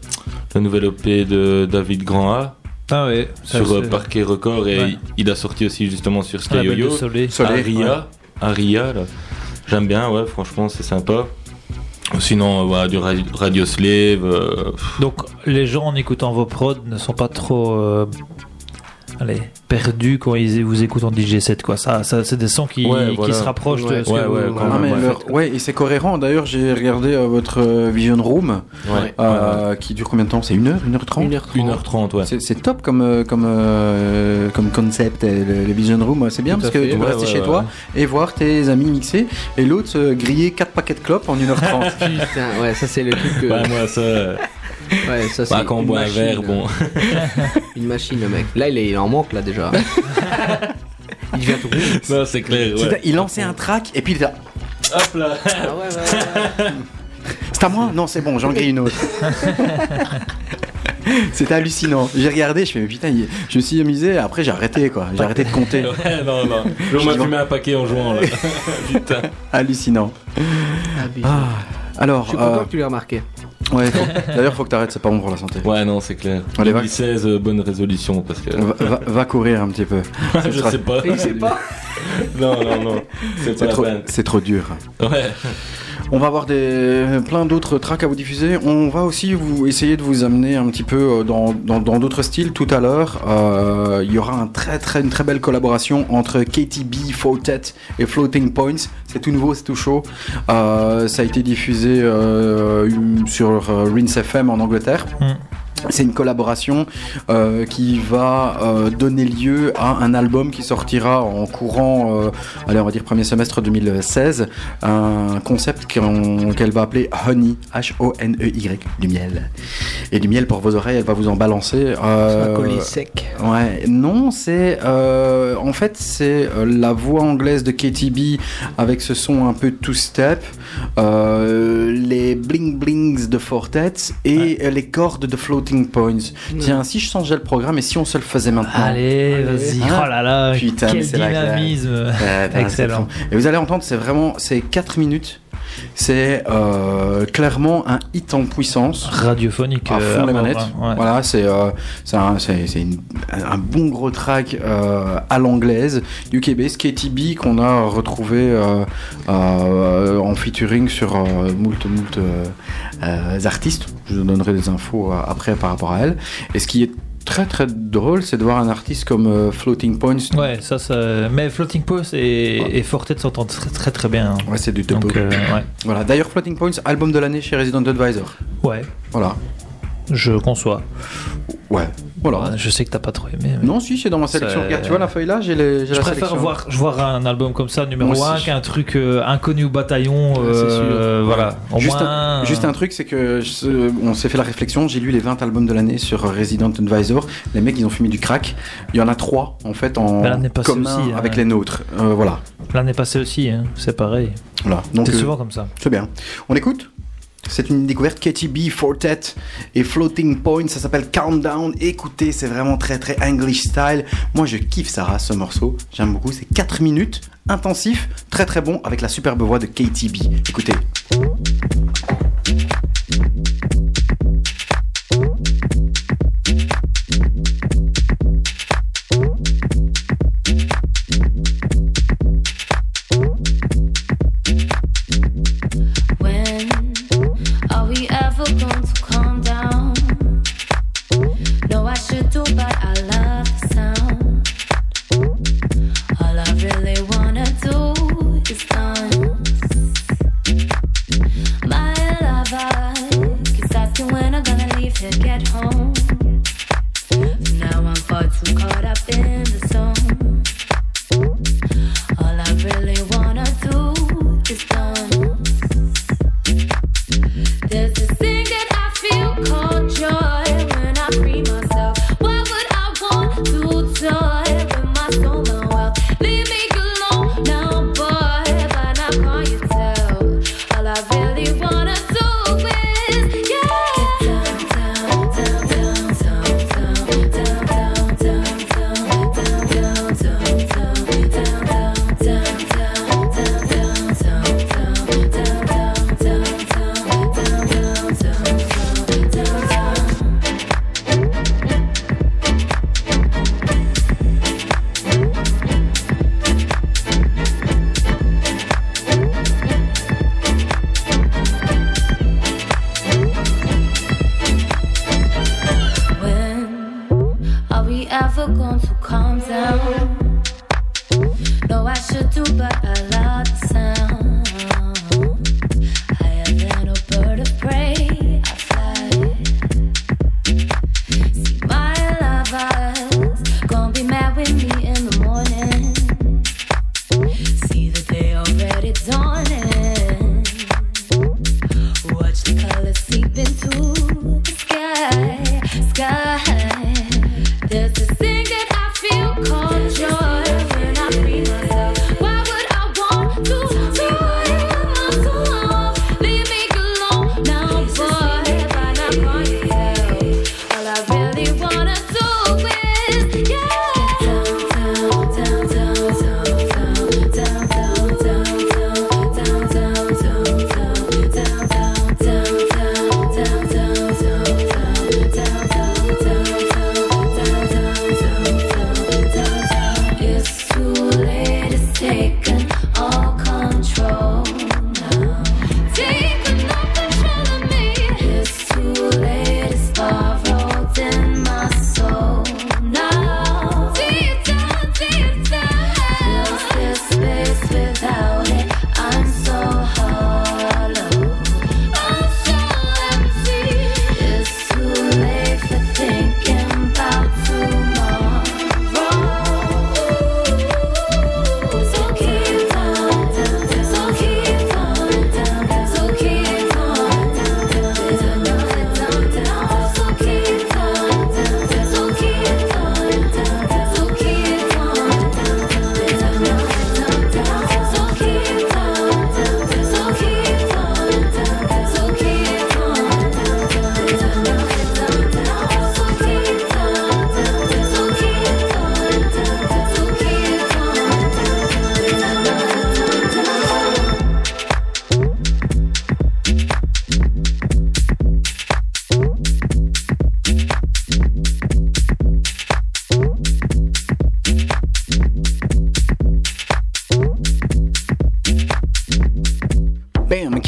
Speaker 10: le nouvel EP de David Grand'a
Speaker 8: Ah ouais, ça,
Speaker 10: sur euh, Parquet Record et
Speaker 8: Ouais.
Speaker 10: il a sorti aussi justement sur Stay
Speaker 8: label de
Speaker 10: Yo-Yo.
Speaker 8: Soleil.
Speaker 7: Soleil,
Speaker 10: Aria, Aria, là. J'aime bien, ouais, franchement, c'est sympa. Sinon, euh, voilà, du ra- Radio Slave. euh,
Speaker 8: Donc les gens en écoutant vos prods ne sont pas trop euh, allez, perdus quand ils vous écoutent en DJ7 quoi. Ça, ça c'est des sons qui,
Speaker 10: Ouais,
Speaker 8: qui
Speaker 10: voilà.
Speaker 8: se rapprochent
Speaker 9: Ouais,
Speaker 8: de ce
Speaker 10: ouais,
Speaker 8: que
Speaker 10: ouais,
Speaker 8: vous-
Speaker 10: quand même,
Speaker 7: mais
Speaker 10: ouais.
Speaker 7: leur- ouais, et c'est cohérent. D'ailleurs, j'ai regardé euh, votre euh, Vision Room,
Speaker 10: ouais,
Speaker 7: euh, qui dure combien de temps? C'est une heure, une heure trente?
Speaker 9: 1h30.
Speaker 10: 1h30, ouais.
Speaker 7: C'est c'est top comme, comme, euh, comme concept, le, le Vision Room. C'est bien
Speaker 9: Tout
Speaker 7: parce que
Speaker 9: fait.
Speaker 7: tu peux
Speaker 10: Ouais,
Speaker 7: rester
Speaker 10: ouais,
Speaker 7: chez
Speaker 10: ouais,
Speaker 7: toi
Speaker 10: ouais.
Speaker 7: et voir tes amis mixer et l'autre euh, griller 4 paquets de clopes en 1h30.
Speaker 9: Putain, ouais, ça c'est le truc que.
Speaker 10: Bah, moi, ça.
Speaker 9: Ouais, ça c'est.
Speaker 10: bah, quand on
Speaker 9: une
Speaker 10: boit un verre, bon.
Speaker 9: Une machine, le mec. Là, il, est, il en manque là déjà. il devient tout rouge.
Speaker 10: non, c'est clair, ouais.
Speaker 7: Il lançait un track et puis il était là,
Speaker 10: Hop là.
Speaker 9: Ah ouais, ouais, ouais.
Speaker 7: C'est à moi Non, c'est bon, j'en grille une autre. C'était hallucinant. J'ai regardé, je fais, mais putain, il- je me suis amusé. Après, j'ai arrêté, quoi. J'ai arrêté de compter.
Speaker 10: Ouais, non, non. On m'a fumé un paquet en jouant, là. Putain.
Speaker 7: Hallucinant.
Speaker 9: Abusé.
Speaker 7: Ah, alors,
Speaker 9: Je suis content
Speaker 7: euh,
Speaker 9: que tu l'aies remarqué.
Speaker 7: Ouais, d'ailleurs, faut que t'arrêtes, c'est pas bon pour la santé.
Speaker 10: Ouais, non, c'est clair.
Speaker 7: Allez, va.
Speaker 10: 2016, euh, bonne résolution, parce que.
Speaker 7: Va, va- va courir un petit peu.
Speaker 10: Je
Speaker 7: sera-
Speaker 10: sais pas.
Speaker 9: Il sait pas.
Speaker 10: Non, non, non.
Speaker 7: Trop, c'est trop dur.
Speaker 10: Ouais.
Speaker 7: On va avoir des, plein d'autres tracks à vous diffuser. On va aussi vous essayer de vous amener un petit peu euh, dans d'autres styles tout à l'heure. Euh, Il y aura une très belle collaboration entre KTB, Fortet et Floating Points. C'est tout nouveau, c'est tout chaud. Euh, ça a été diffusé sur Rinse FM en Angleterre.
Speaker 8: Mm.
Speaker 12: C'est une collaboration euh, qui va euh, donner lieu à un album qui sortira en courant, euh, allez, on va dire premier semestre 2016, un concept qu'elle va appeler Honey, H-O-N-E-Y, du miel. Et du miel pour vos oreilles, elle va vous en balancer.
Speaker 9: Ça
Speaker 12: euh,
Speaker 9: va coller sec.
Speaker 12: Ouais, non, c'est euh, en fait c'est la voix anglaise de Katy B avec ce son un peu two-step, les bling blings de Fortet et les cordes de Floating Points. Tiens, si je changeais le programme et si on se le faisait maintenant
Speaker 8: Allez, vas-y.
Speaker 12: Hein
Speaker 8: Oh là là,
Speaker 12: Putain,
Speaker 8: quel
Speaker 12: c'est la
Speaker 8: dynamisme.
Speaker 12: Ouais, putain,
Speaker 8: Excellent.
Speaker 12: Et vous allez entendre, c'est vraiment, c'est 4 minutes. C'est euh, clairement un hit en puissance.
Speaker 8: Radiophonique.
Speaker 12: À
Speaker 8: euh,
Speaker 12: fond
Speaker 8: à
Speaker 12: les manettes.
Speaker 8: hein, ouais.
Speaker 12: Voilà, c'est euh, c'est un, c'est- c'est une- un bon gros track euh, à l'anglaise du Québec, Katy B qu'on a retrouvé euh, euh, en featuring sur euh, moult moult euh, euh, artistes. Je vous donnerai des infos euh, après par rapport à elle. Et ce qui est très très drôle, c'est de voir un artiste comme euh, Floating Points.
Speaker 8: Ouais, ça, ça. Mais Floating Post et, et Fortet s'entendent très, très très bien.
Speaker 12: Ouais, c'est du
Speaker 8: euh, ouais.
Speaker 12: Voilà. D'ailleurs, Floating Points, album de l'année chez Resident Advisor.
Speaker 8: Ouais.
Speaker 12: Voilà.
Speaker 8: Je conçois.
Speaker 12: Ouais. Voilà.
Speaker 8: Je sais que t'as pas trop aimé. mais-
Speaker 12: Non, si, c'est dans ma sélection. Regarde, tu vois la feuille là, j'ai les-
Speaker 8: Je
Speaker 12: la
Speaker 8: préfère
Speaker 12: sélection.
Speaker 8: voir, je voir un album comme ça, numéro
Speaker 12: Moi
Speaker 8: 1,
Speaker 12: aussi.
Speaker 8: qu'un truc euh, inconnu au bataillon. Euh,
Speaker 12: sûr.
Speaker 8: Voilà. Au
Speaker 12: juste,
Speaker 8: moins.
Speaker 12: un, juste un truc, c'est que je- on s'est fait la réflexion. J'ai lu les 20 albums de l'année sur Resident Advisor. Les mecs, ils ont fumé du crack. Il y en a trois en fait en commun
Speaker 8: aussi, hein.
Speaker 12: avec les nôtres. Euh, voilà.
Speaker 8: L'année passée aussi, hein, c'est pareil.
Speaker 12: Voilà. Donc,
Speaker 8: C'est
Speaker 12: euh,
Speaker 8: souvent comme ça.
Speaker 12: C'est bien. On écoute? C'est une découverte Katy B, Fortet et Floating Point, ça s'appelle Countdown. Écoutez, c'est vraiment très très English style. Moi je kiffe Sarah ce morceau, j'aime beaucoup. C'est 4 minutes, intensif, très très bon avec la superbe voix de Katy B. Écoutez.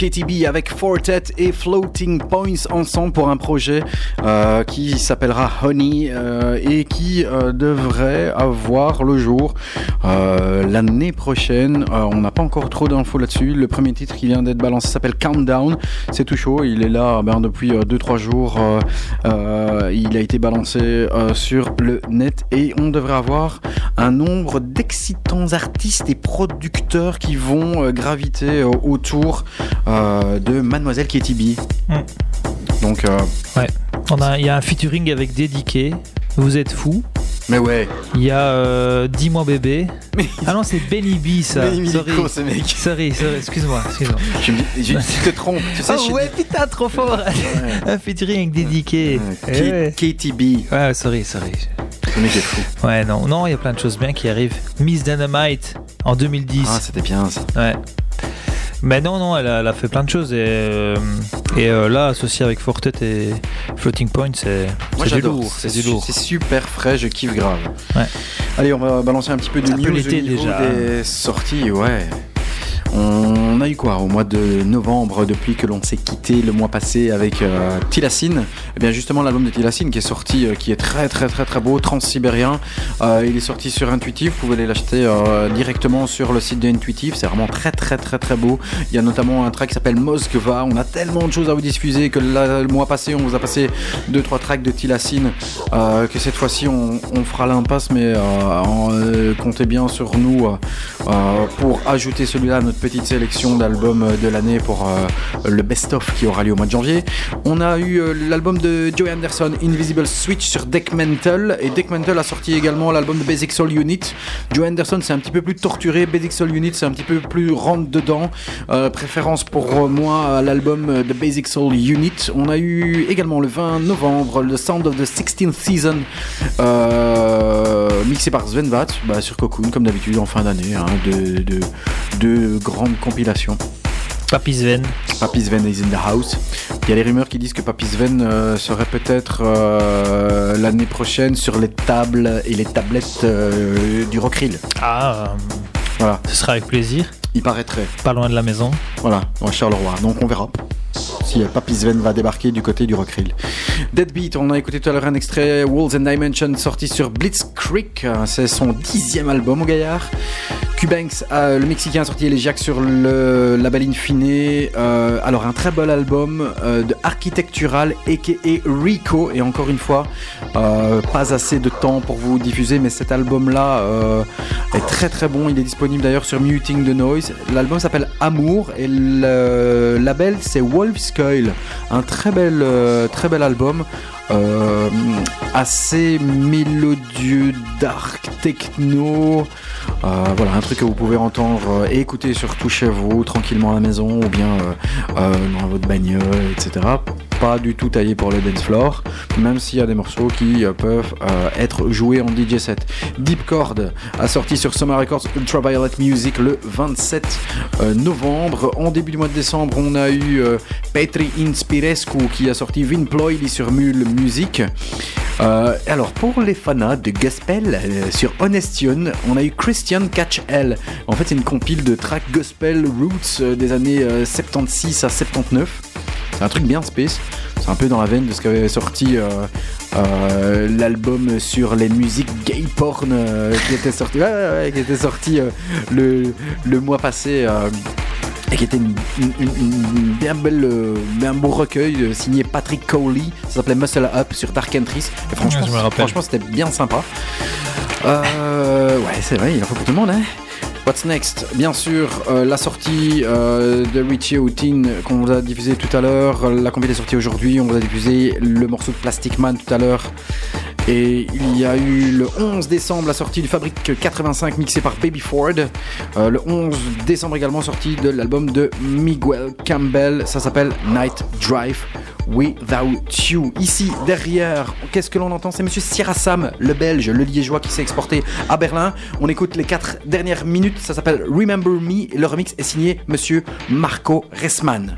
Speaker 7: KTB avec Fortet et Floating Points ensemble pour un projet euh, qui s'appellera Honey euh, et qui euh, devrait avoir le jour euh, l'année prochaine. Euh, on n'a pas encore trop d'infos là-dessus. Le premier titre qui vient d'être balancé s'appelle Countdown. C'est tout chaud. Il est là ben, depuis 2-3 jours. Euh, euh, il a été balancé euh, sur le net et on devrait avoir un nombre d'excitants artistes et producteurs qui vont euh, graviter euh, autour euh, de Mademoiselle Katie B.
Speaker 8: Mm.
Speaker 7: Donc, euh,
Speaker 8: Ouais. Il y a un featuring avec Dédiqué. Vous êtes fous.
Speaker 7: Mais ouais.
Speaker 8: Il y a euh, Dis-moi bébé. Ah non, c'est Benny B ça.
Speaker 7: Est
Speaker 8: sorry.
Speaker 7: ce mec.
Speaker 8: Sorry, sorry, excuse-moi. excuse-moi.
Speaker 7: Je je- te trompes. Tu sais,
Speaker 8: oh ouais, putain, trop fort. un featuring Dédiqué.
Speaker 7: K-
Speaker 8: Eh ouais.
Speaker 7: Katie B.
Speaker 8: Ouais, sorry, sorry.
Speaker 7: Le mec est fou.
Speaker 8: Ouais, non, non, il y a plein de choses bien qui arrivent. Miss Dynamite en 2010.
Speaker 7: Ah, c'était bien ça.
Speaker 8: Ouais. Mais non, non, elle a, elle a fait plein de choses et, euh, et euh, là, associé avec Fortet et Floating Point, c'est du lourd.
Speaker 7: C'est
Speaker 8: du lourd.
Speaker 7: c'est super frais, je kiffe grave.
Speaker 8: Ouais.
Speaker 7: Allez, on va balancer un petit peu de news au
Speaker 8: l'été
Speaker 7: niveau
Speaker 8: déjà.
Speaker 7: des sorties, ouais. On a eu quoi au mois de novembre depuis que l'on s'est quitté le mois passé avec euh, Tilacine Eh bien justement l'album de Tilacine qui est sorti, euh, qui est très très très très beau, Transsibérien. Euh, il est sorti sur Intuitive, vous pouvez l'acheter euh, directement sur le site de Intuitive, c'est vraiment très très très très beau. Il y a notamment un track qui s'appelle Moskva, on a tellement de choses à vous diffuser que le mois passé on vous a passé deux trois tracks de Tilacine que cette fois-ci on, fera l'impasse. Mais comptez bien sur nous pour ajouter celui-là à notre petite sélection d'albums de l'année pour euh, le best-of qui aura lieu au mois de janvier. On a eu euh, l'album de Joey Anderson, Invisible Switch sur Deck Mental et Deck Mental a sorti également l'album de Basic Soul Unit. Joey Anderson c'est un petit peu plus torturé, Basic Soul Unit c'est un petit peu plus rentre dedans. Euh, préférence pour moi l'album de Basic Soul Unit. On a eu également le 20 novembre le Sound of the 16th Season mixé par Sven Vath bah, sur Cocoon comme d'habitude en fin d'année. Hein, grandes compilations.
Speaker 8: Papy Sven.
Speaker 7: Papy Sven is in the house. Il y a les rumeurs qui disent que Papy Sven euh, serait peut-être euh, l'année prochaine sur les tables et les tablettes euh, du Rockrill.
Speaker 8: Ah,
Speaker 7: Voilà,
Speaker 8: ce sera avec plaisir.
Speaker 7: Il paraîtrait.
Speaker 8: Pas loin de la maison.
Speaker 7: Voilà, à Charleroi. Donc on verra si euh, Papy Sven va débarquer du côté du Rockrill. Deadbeat, on a écouté tout à l'heure un extrait Walls and Dimension sorti sur Blitzkrieg. Euh, C'est son dixième album au gaillard. Cubanks, euh, le Mexicain, a sorti Elegiac sur le label Infiné. Euh, alors un très bel album euh, de Architectural aka Rico. Et encore une fois, pas assez de temps pour vous diffuser, mais cet album-là euh, est très très bon. Il est disponible d'ailleurs sur Muting the Noise. L'album s'appelle Amour et le label c'est Wolf's Coil. Un très bel, euh, très bel album. euh, assez mélodieux, dark, techno. Euh, voilà, un truc que vous pouvez entendre et écouter surtout chez vous, tranquillement à la maison ou bien dans votre bagnole, etc. Pas du tout taillé pour le dance floor, même s'il y a des morceaux qui euh, peuvent euh, être joués en DJ set. Deep Chord a sorti sur Summer Records Ultraviolet Music le 27 euh, novembre. En début du mois de décembre, on a eu Petri Inspirescu qui a sorti Vinploy sur Mule Music. Alors pour les fanas de gospel sur Honestion, on a eu Christian Catch L. En fait, c'est une compile de tracks gospel roots des années euh, 76 à 79. C'est un truc bien space. C'est un peu dans la veine de ce qu'avait sorti euh, euh, l'album sur les musiques gay porn euh, qui était sorti, ouais, ouais, ouais, qui était sorti le, le mois passé. et qui était une, une- une- une bien belle, bien beau recueil signé Patrick Cowley. Ça s'appelait Muscle Up sur Dark Entries. Et franchement, franchement, c'était bien sympa. Euh, ouais, c'est vrai, il en faut pour tout le monde, hein. What's next? Bien sûr, euh, la sortie euh, de Richie Houghton qu'on vous a diffusé tout à l'heure. La compil est sortie aujourd'hui. On vous a diffusé le morceau de Plastic Man tout à l'heure. Et il y a eu le 11 décembre la sortie du Fabrique 85 mixé par Baby Ford. Euh, le 11 décembre également sortie de l'album de Miguel Campbell. Ça s'appelle Night Drive Without You. Ici, derrière, qu'est-ce que l'on entend? C'est Monsieur Sierra le Belge, le Liégeois qui s'est exporté à Berlin. On écoute les quatre dernières minutes. Ça s'appelle Remember Me. Le remix est signé Monsieur Marco Ressman.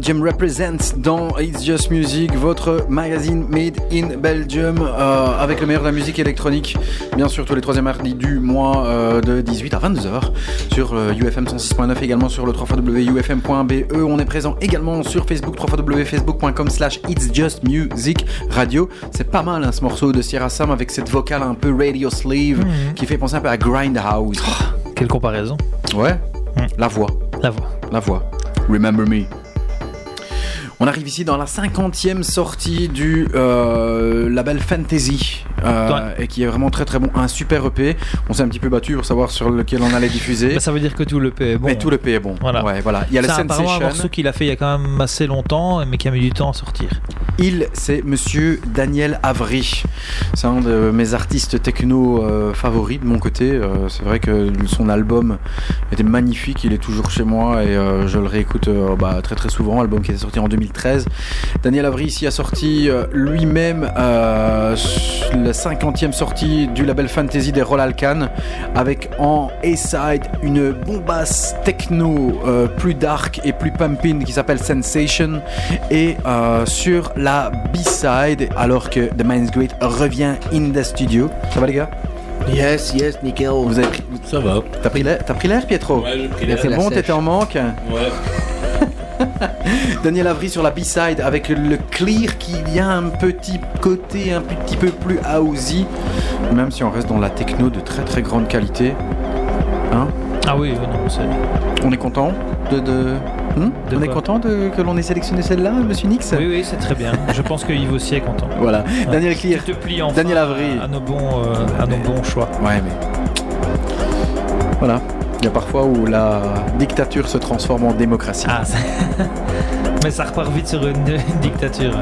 Speaker 7: Belgium Represents dans It's Just Music, votre magazine made in Belgium, euh, avec le meilleur de la musique électronique, bien sûr tous les troisièmes mardis du mois euh, de 18 à 22h sur euh, UFM 106.9, également sur le 3 www.ufm.be. On est présent également sur Facebook, www.facebook.com slash It's Just Music Radio. C'est pas mal hein, ce morceau de Sierra Sam avec cette vocale un peu radio sleeve
Speaker 8: Mhm.
Speaker 7: qui fait penser un peu à Grindhouse.
Speaker 8: Quelle comparaison.
Speaker 7: Ouais, la voix.
Speaker 8: La voix.
Speaker 7: La voix. Remember me. On arrive ici dans la cinquantième sortie du euh, label Fantasy, euh, et qui est vraiment très très bon, un super EP. On s'est un petit peu battu pour savoir sur lequel on allait diffuser.
Speaker 8: Bah, ça veut dire que tout le P est bon.
Speaker 7: Mais tout le P est bon.
Speaker 8: Voilà.
Speaker 7: Ouais, voilà. Il y a le
Speaker 8: C'est apparemment un
Speaker 7: Sensation.
Speaker 8: morceau qu'il a fait il y a quand même assez longtemps, mais qui a mis du temps à sortir.
Speaker 7: Il, c'est monsieur Daniel Avry. C'est un de mes artistes techno euh, favoris de mon côté. Euh, c'est vrai que son album était magnifique. Il est toujours chez moi et euh, je le réécoute bah, très très souvent. Album qui était sorti en 2013. Daniel Avry ici a sorti lui-même la cinquantième sortie du label Fantasy des Roll Alcan avec en A-side une bombasse techno plus dark et plus pumping qui s'appelle Sensation et sur la B-side alors que The Mind's Great revient in the studio. Ça va les gars?
Speaker 9: Yes, yes, nickel.
Speaker 7: Vous avez pris...
Speaker 10: Ça va.
Speaker 7: T'as pris l'air, t'as pris l'air Pietro?
Speaker 10: Ouais, j'ai pris l'air.
Speaker 7: C'est bon, t'étais en manque?
Speaker 10: Ouais.
Speaker 7: Daniel Avry sur la B-side avec le clear qui y a un petit côté un petit peu plus housey, même si on reste dans la techno de très très grande qualité. Hein?
Speaker 8: Ah oui, oui, non, c'est.
Speaker 7: On est content de. de... Hmm?
Speaker 8: De
Speaker 7: on est content de, que l'on ait sélectionné celle-là, monsieur Nix?
Speaker 8: Oui, oui, c'est très bien. Je pense que Yves aussi est content.
Speaker 7: Voilà. Daniel Clear.
Speaker 8: Tu te plies enfin
Speaker 7: Daniel Avry.
Speaker 8: à nos bons, euh, à nos bons choix.
Speaker 7: Ouais, mais. Voilà. Il y a parfois où la dictature se transforme en démocratie.
Speaker 8: Ah, ça- mais ça repart vite sur une, une dictature.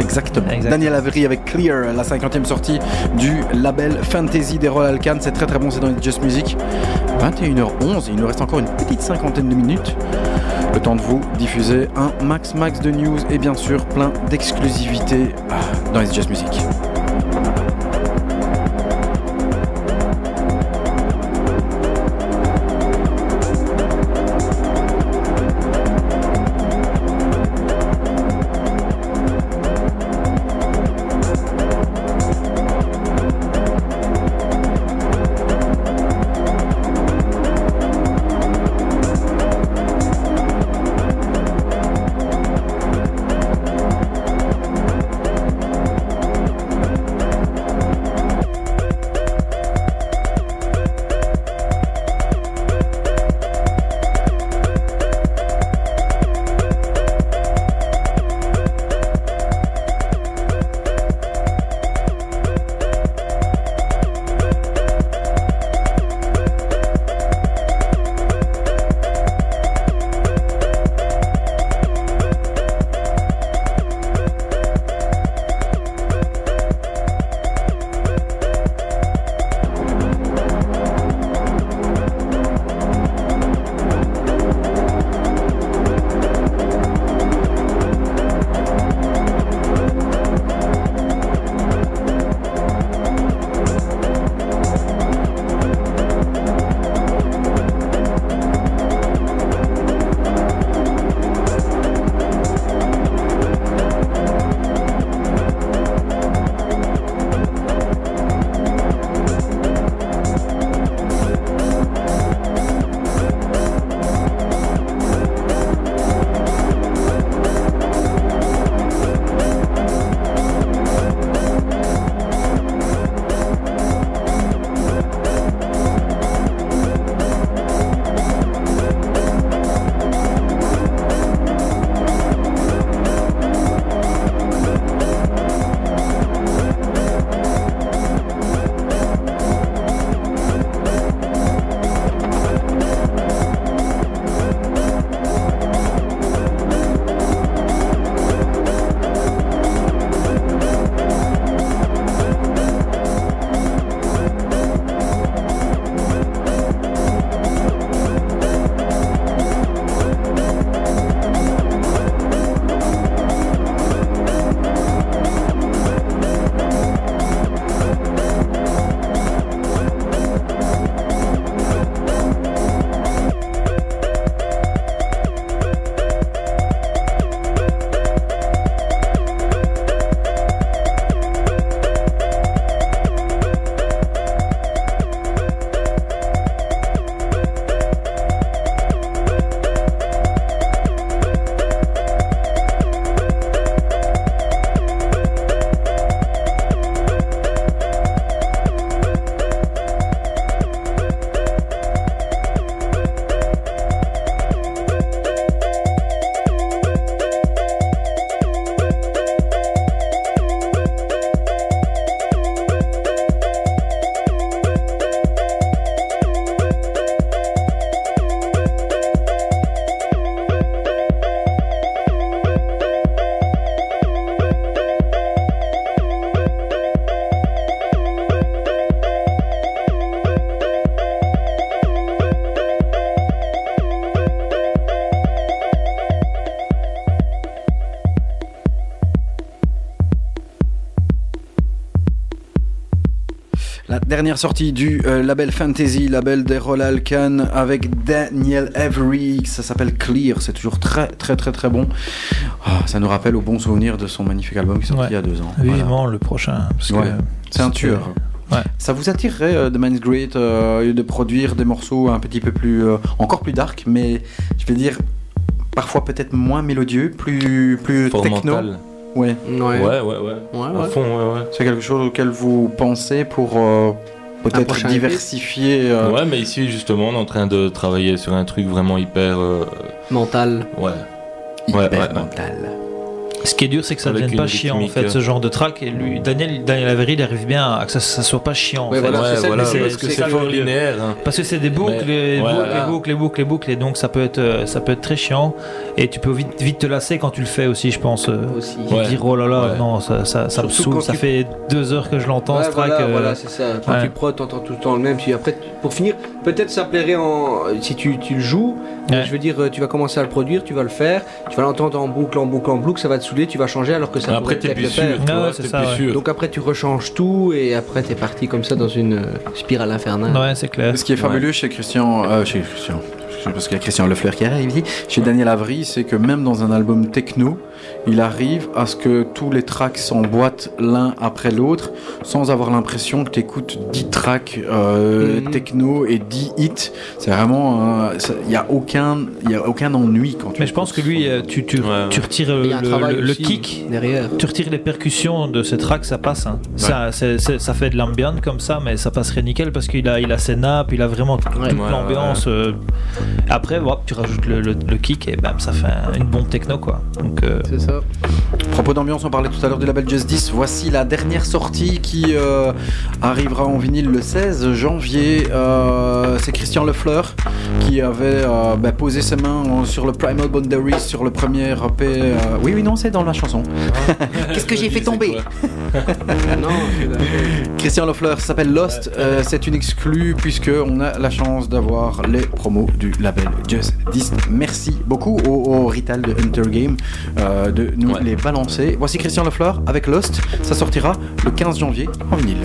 Speaker 7: Exactement.
Speaker 8: Exactement.
Speaker 7: Daniel Avery avec Clear, la 50e sortie du label Fantasy des Royal Alcan. C'est très très bon, c'est dans Just Music. 21h11, il nous reste encore une petite cinquantaine de minutes. Le temps de vous diffuser un max max de news et bien sûr plein d'exclusivités ah, dans It's Just Music. Dernière sortie du euh, label Fantasy, label des Rollal Khan avec Daniel Avery, ça s'appelle Clear, c'est toujours très très très très bon. Ah, ça nous rappelle au bon souvenir de son magnifique album qui est sorti il y a deux ans. Voilà.
Speaker 8: Vivement le prochain. parce que
Speaker 7: Ouais. C'est un tueur.
Speaker 8: Ouais.
Speaker 7: Ça vous attirerait euh, de Mind's Great euh, de produire des morceaux un petit peu plus, euh, encore plus dark, mais je vais dire parfois peut-être moins mélodieux, plus plus techno.
Speaker 10: Mental.
Speaker 7: Ouais.
Speaker 10: Ouais, ouais, ouais. À fond, ouais, ouais.
Speaker 7: C'est quelque chose auquel vous pensez pour euh, peut-être diversifier. euh,
Speaker 10: Ouais, mais ici, justement, on est en train de travailler sur un truc vraiment hyper. euh,
Speaker 9: Mental.
Speaker 10: Ouais.
Speaker 7: Hyper
Speaker 10: ouais, ouais, ouais.
Speaker 7: mental.
Speaker 8: Ce qui est dur, c'est que ça
Speaker 10: Avec
Speaker 8: devienne pas chiant en fait, ce genre de track. Et lui, Daniel, Daniel Avery, il arrive bien à que ça, ça soit pas chiant.
Speaker 10: Ouais,
Speaker 8: en fait.
Speaker 10: voilà, c'est ça,
Speaker 8: Mais
Speaker 10: parce que c'est fort linéaire, hein.
Speaker 8: Parce que c'est des boucles,
Speaker 10: Mais-
Speaker 8: et
Speaker 10: ouais,
Speaker 8: boucles,
Speaker 10: voilà.
Speaker 8: et boucles, et boucles, et boucles, et donc ça peut être, euh, ça peut être très chiant. Et tu peux vite, vite te lasser quand tu le fais aussi, je pense. euh,
Speaker 9: Aussi.
Speaker 10: Ouais.
Speaker 8: dire oh là là,
Speaker 10: Ouais.
Speaker 8: non, ça, ça, ça me saoule. Ça
Speaker 9: tu-
Speaker 8: fait deux heures que je l'entends
Speaker 9: Ouais,
Speaker 8: ce track.
Speaker 9: voilà,
Speaker 8: euh,
Speaker 9: voilà, c'est ça. Quand
Speaker 8: ouais.
Speaker 9: tu prod, t'entends tout le temps le même. Puis après, pour finir, peut-être ça plairait en. Si tu, tu le joues,
Speaker 8: Ouais.
Speaker 9: je veux dire, euh, tu vas commencer à le produire, tu vas le faire, tu vas l'entendre en boucle, en boucle, en boucle, ça va te saouler, tu vas changer alors que ça
Speaker 10: Après,
Speaker 9: pourrait
Speaker 10: t'es
Speaker 9: peut-être
Speaker 10: plus
Speaker 9: le faire.
Speaker 10: Ah ouais, c'est ça, plus ouais. sûr.
Speaker 9: Donc après, tu rechanges tout et après, t'es parti comme ça dans une euh, spirale infernale.
Speaker 8: Ouais, c'est clair.
Speaker 7: Ce qui est fabuleux chez Christian, euh, chez Christian, parce qu'il y a Christian Lefleur qui arrive ici, chez Daniel Avery, c'est que même dans un album techno, il arrive à ce que tous les tracks s'emboîtent l'un après l'autre, sans avoir l'impression que tu écoutes 10 tracks euh,
Speaker 9: Mhm.
Speaker 7: techno et 10 hits. C'est vraiment, euh, il n'y a aucun, il y a aucun ennui quand tu.
Speaker 8: Mais je pense que lui, euh, tu, tu, tu retires le, kick,
Speaker 9: derrière.
Speaker 8: tu retires les percussions de ce track, ça passe. hein. Ça, ça fait de l'ambiance comme ça, mais ça passerait nickel parce qu'il a, il a ses nappes, il a vraiment toute
Speaker 10: Ouais,
Speaker 8: l'ambiance. euh. Après, hop, tu rajoutes le, le- le kick et bam, ça fait un- une bombe techno quoi. Donc, euh,
Speaker 9: C'est ça.
Speaker 7: Propos d'ambiance, on parlait tout à l'heure du label Justice. Voici la dernière sortie qui euh, arrivera en vinyle le 16 janvier. Euh, c'est Christian Lefleur qui avait euh, bah, posé ses mains sur le Primal Boundaries sur le premier EP. euh, Oui, oui, non, c'est dans la chanson. Qu'est-ce que j'ai fait tomber?
Speaker 9: Non,
Speaker 7: Christian Lefleur s'appelle Lost. Euh, c'est une exclue puisque on a la chance d'avoir les promos du label Just Disc. Merci beaucoup au, au Rital de Hunter Game euh, de nous les balancer. Voici Christian Lefleur avec Lost. Ça sortira le 15 janvier en vinyle.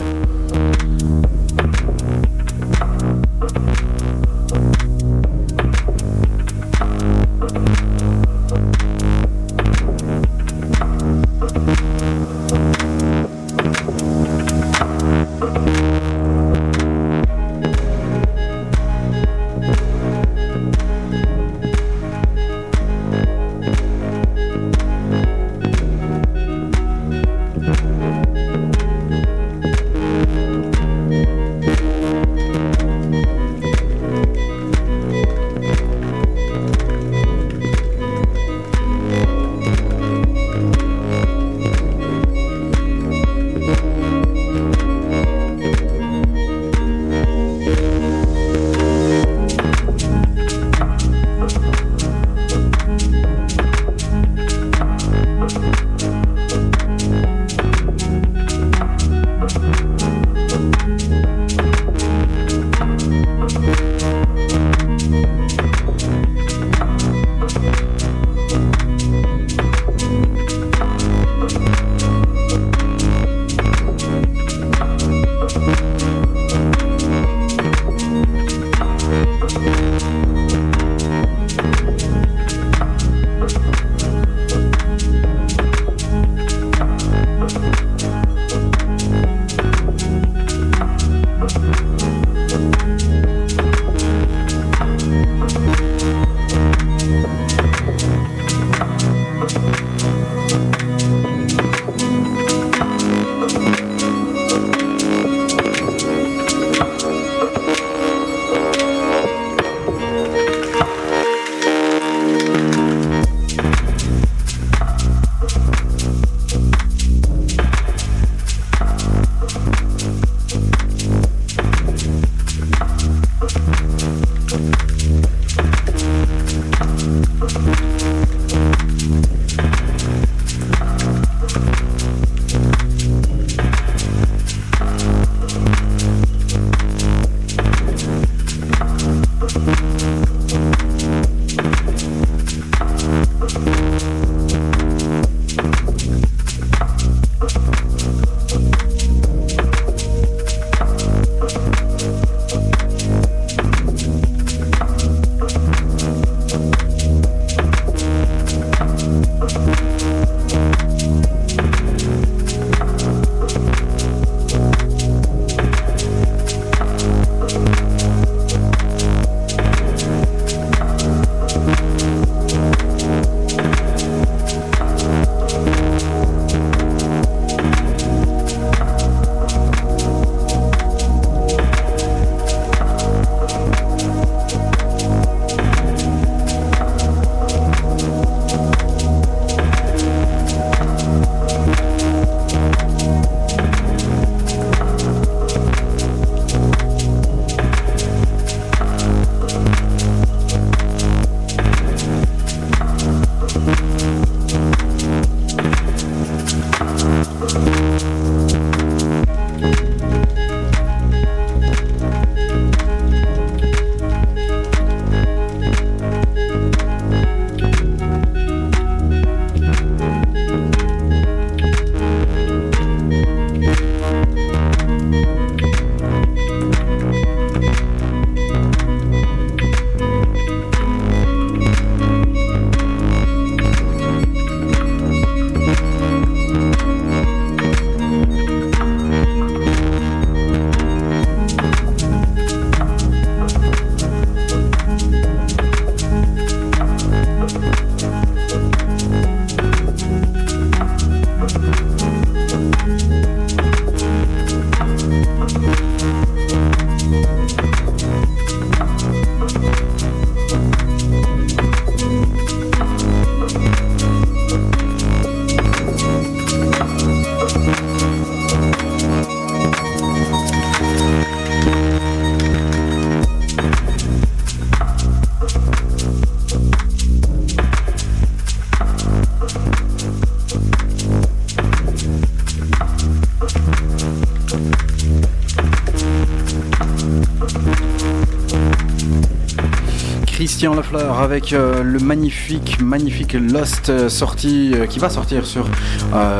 Speaker 7: Christian Lefleur avec euh, le magnifique, magnifique Lost euh, sorti, euh, qui va sortir sur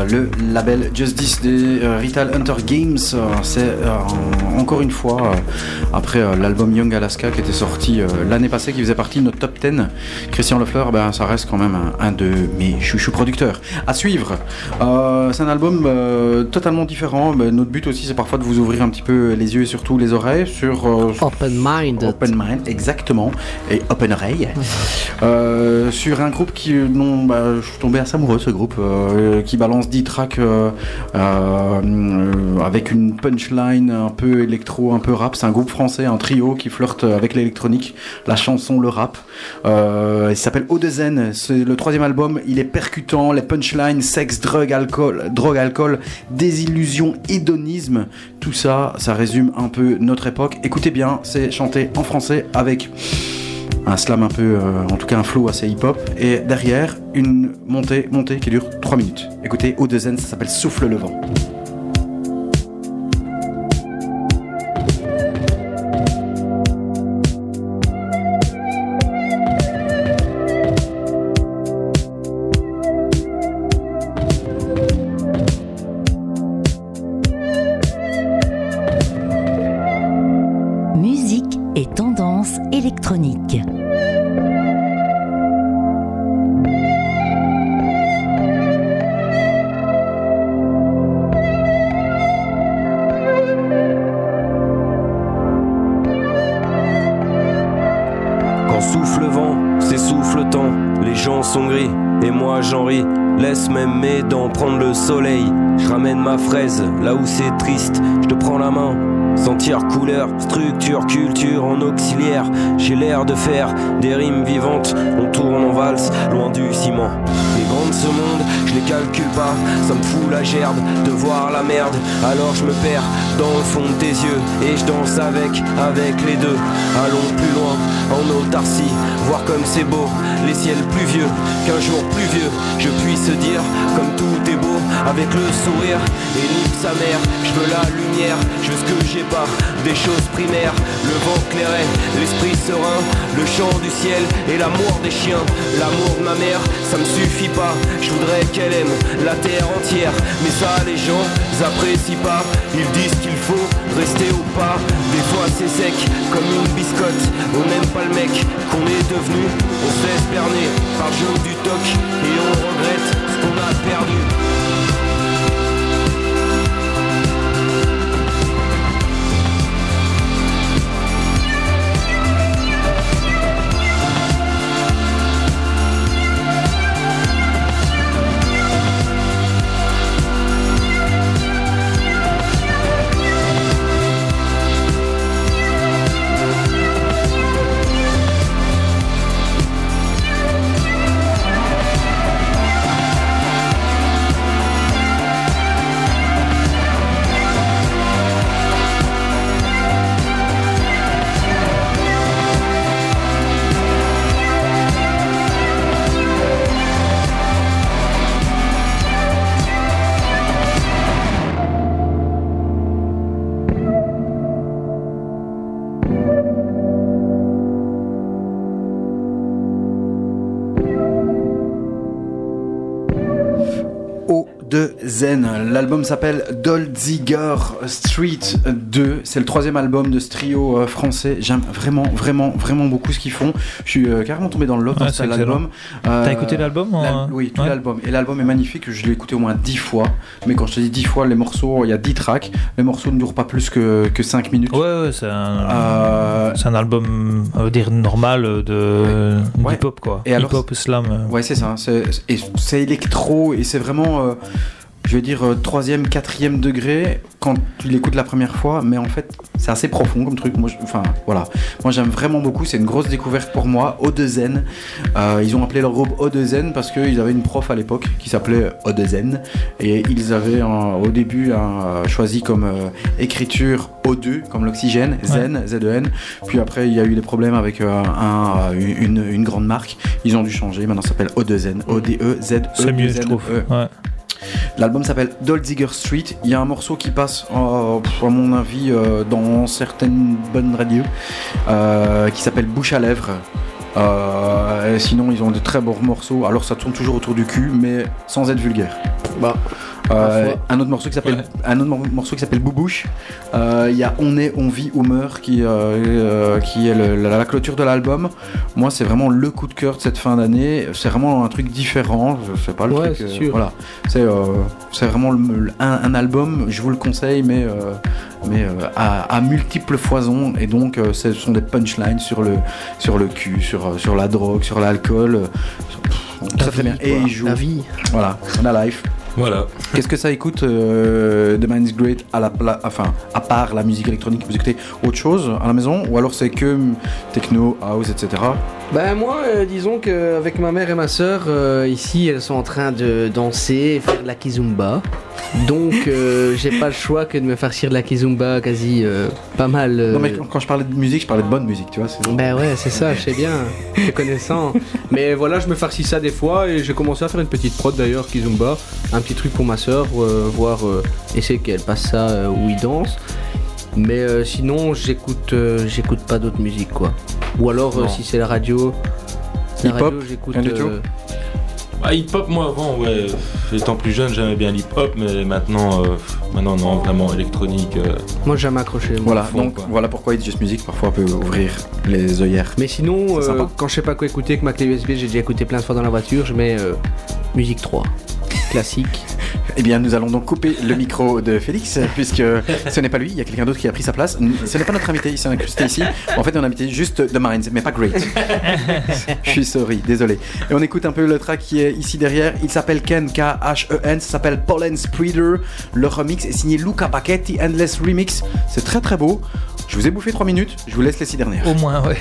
Speaker 7: le label Justice des Retail Hunter Games. C'est en- encore une fois, après l'album Young Alaska qui était sorti l'année passée, qui faisait partie de notre top 10, Christian Lefleur, ben, ça reste quand même un, un de mes chouchous producteurs. À suivre, c'est un album totalement différent. Ben, notre but aussi, c'est parfois de vous ouvrir un petit peu les yeux et surtout les oreilles sur...
Speaker 9: Open Mind.
Speaker 7: Open Mind, exactement. Et Open Euh, sur un groupe qui, non, bah, je suis tombé assez amoureux ce groupe, euh, qui balance 10 tracks euh, euh, avec une punchline un peu électro, un peu rap. C'est un groupe français, un trio qui flirte avec l'électronique, la chanson, le rap. Euh, il s'appelle Eau de Zen. C'est le troisième album. Il est percutant, les punchlines, sexe, drogue, alcool, drogue, alcool, désillusion, hédonisme. Tout ça, ça résume un peu notre époque. Écoutez bien, c'est chanté en français avec un slam un peu, euh, en tout cas un flow assez hip-hop. Et derrière, une montée, montée qui dure 3 minutes. Écoutez, Eau de Zen, ça s'appelle Souffle le vent.
Speaker 13: De faire des rimes vivantes. On tourne en valse, loin du ciment. Les grands de ce monde, je les calcule pas. Ça me fout la gerbe de voir la merde. Alors je me perds dans le fond de tes yeux et je danse avec, avec les deux. Allons plus loin en autarcie, voir comme c'est beau. Les ciels pluvieux, qu'un jour pluvieux, je puisse dire comme tout avec le sourire et sa mère. Je veux la lumière, je veux ce que j'ai pas, des choses primaires. Le vent clairet, l'esprit serein, le chant du ciel et l'amour des chiens. L'amour de ma mère, ça me suffit pas. Je voudrais qu'elle aime la terre entière, mais ça les gens apprécient pas. Ils disent qu'il faut rester au pas. Des fois c'est sec comme une biscotte. On n'aime pas le mec qu'on est devenu. On se laisse berner par le jeu du toc et on regrette ce qu'on a perdu.
Speaker 7: Zen. L'album s'appelle Dolziger Street 2. C'est le troisième album de ce trio euh, français. J'aime vraiment, vraiment, vraiment beaucoup ce qu'ils font. Je suis euh, carrément tombé dans le lot
Speaker 8: Ouais,
Speaker 7: dans
Speaker 8: c'est
Speaker 7: cet album.
Speaker 8: excellent. T'as écouté l'album,
Speaker 7: l'al-
Speaker 8: euh,
Speaker 7: Oui, tout
Speaker 8: ouais.
Speaker 7: l'album. Et l'album est magnifique. Je l'ai écouté au moins dix fois. Mais quand je te dis dix fois, les morceaux, il y a 10 tracks. Les morceaux ne durent pas plus que, que 5 minutes.
Speaker 8: Ouais, ouais, c'est un,
Speaker 7: Euh,
Speaker 8: c'est un album, on va dire, normal de hip-hop, quoi.
Speaker 7: Et alors,
Speaker 8: hip-hop, slam. euh.
Speaker 7: Ouais, c'est ça. C'est, et c'est électro et c'est vraiment. euh, je vais dire, euh, troisième, quatrième degré quand tu l'écoutes la première fois, mais en fait, c'est assez profond comme truc. Moi, je- enfin, voilà. Moi, j'aime vraiment beaucoup. C'est une grosse découverte pour moi. Odezen. Euh, ils ont appelé leur groupe Odezen parce qu'ils avaient une prof à l'époque qui s'appelait Odezen. Et ils avaient un- au début un, choisi comme euh, écriture O2, comme l'oxygène, Zen, Z-E-N. Puis après, il y a eu des problèmes avec euh, un, euh, une, une grande marque. Ils ont dû changer. Maintenant, ça s'appelle Odezen. O-D-E-Z-E.
Speaker 8: C'est mieux, je trouve.
Speaker 7: E.
Speaker 8: Ouais.
Speaker 7: L'album s'appelle Dolziger Street. Il y a un morceau qui passe, euh, à mon avis, euh, dans certaines bonnes radios, euh, qui s'appelle Bouche à lèvres. Sinon, ils ont de très bons morceaux. Alors, ça tourne toujours autour du cul, mais sans être vulgaire.
Speaker 9: Bah.
Speaker 7: Euh, un autre morceau qui s'appelle un autre mor- morceau qui s'appelle Boubouche. Euh, Il y a On est, on vit, on meurt qui euh, qui est le- la, la clôture de l'album. Moi, c'est vraiment le coup de cœur de cette fin d'année. C'est vraiment un truc différent. Je sais pas le
Speaker 9: Ouais,
Speaker 7: truc.
Speaker 9: sûr.
Speaker 7: Voilà. C'est c'est vraiment le- un, un album. Je vous le conseille, mais mais à, à multiples foisons. Et donc, ce sont des punchlines sur le sur le cul, sur sur la drogue, sur l'alcool. très très bien. Et il joue.
Speaker 9: La vie.
Speaker 7: Voilà. On a life.
Speaker 10: Voilà.
Speaker 7: Qu'est-ce que ça écoute euh, The Mind's Great à la pla- enfin à part la musique électronique vous écoutez autre chose à la maison ou alors c'est que hum, techno house etc
Speaker 9: Ben moi, euh, disons qu'avec ma mère et ma soeur, ici, elles sont en train de danser et faire de la kizumba. Donc, euh, j'ai pas le choix que de me farcir de la kizumba quasi euh, pas mal. euh,
Speaker 7: non mais quand- je parlais de musique je parlais de bonne musique tu vois c'est-
Speaker 9: Ben ouais, c'est ça, je sais bien, te connaissant. Mais voilà, je me farcis ça des fois et j'ai commencé à faire une petite prod d'ailleurs, Kizumba. Un petit truc pour ma soeur, euh, voir, euh, essayer qu'elle passe ça euh, où il danse. Mais euh, sinon, j'écoute euh, j'écoute pas d'autres musiques quoi. Ou alors, euh, si c'est la radio, la
Speaker 10: Hip-hop,
Speaker 9: radio, j'écoute.
Speaker 10: rien du tout
Speaker 9: euh,
Speaker 10: Bah, hip-hop, moi avant, ouais, étant plus jeune, j'aimais bien l'hip-hop, mais maintenant, euh, maintenant non, vraiment électronique. euh,
Speaker 9: Moi, j'ai jamais accroché.
Speaker 7: voilà
Speaker 10: fond,
Speaker 7: donc
Speaker 10: quoi.
Speaker 7: voilà pourquoi It's Just Music parfois peut ouvrir les œillères
Speaker 9: Mais sinon, euh, quand je sais pas quoi écouter avec ma clé USB, j'ai déjà écouté plein de fois dans la voiture, je mets euh, musique 3. Classique.
Speaker 7: Eh bien, nous allons donc couper le micro de Félix, puisque ce n'est pas lui, il y a quelqu'un d'autre qui a pris sa place. Ce n'est pas notre invité, il s'est incrusté ici. En fait, on a invité juste The Minds, mais pas Great. Je suis sorry, désolé. Et on écoute un peu le track qui est ici derrière. Il s'appelle Ken, K-H-E-N, ça s'appelle Pollen Spreader. Le remix est signé Luca Paquetti, Endless Remix. C'est très très beau. Je vous ai bouffé 3 minutes, je vous laisse les 6 dernières.
Speaker 8: Au moins, ouais.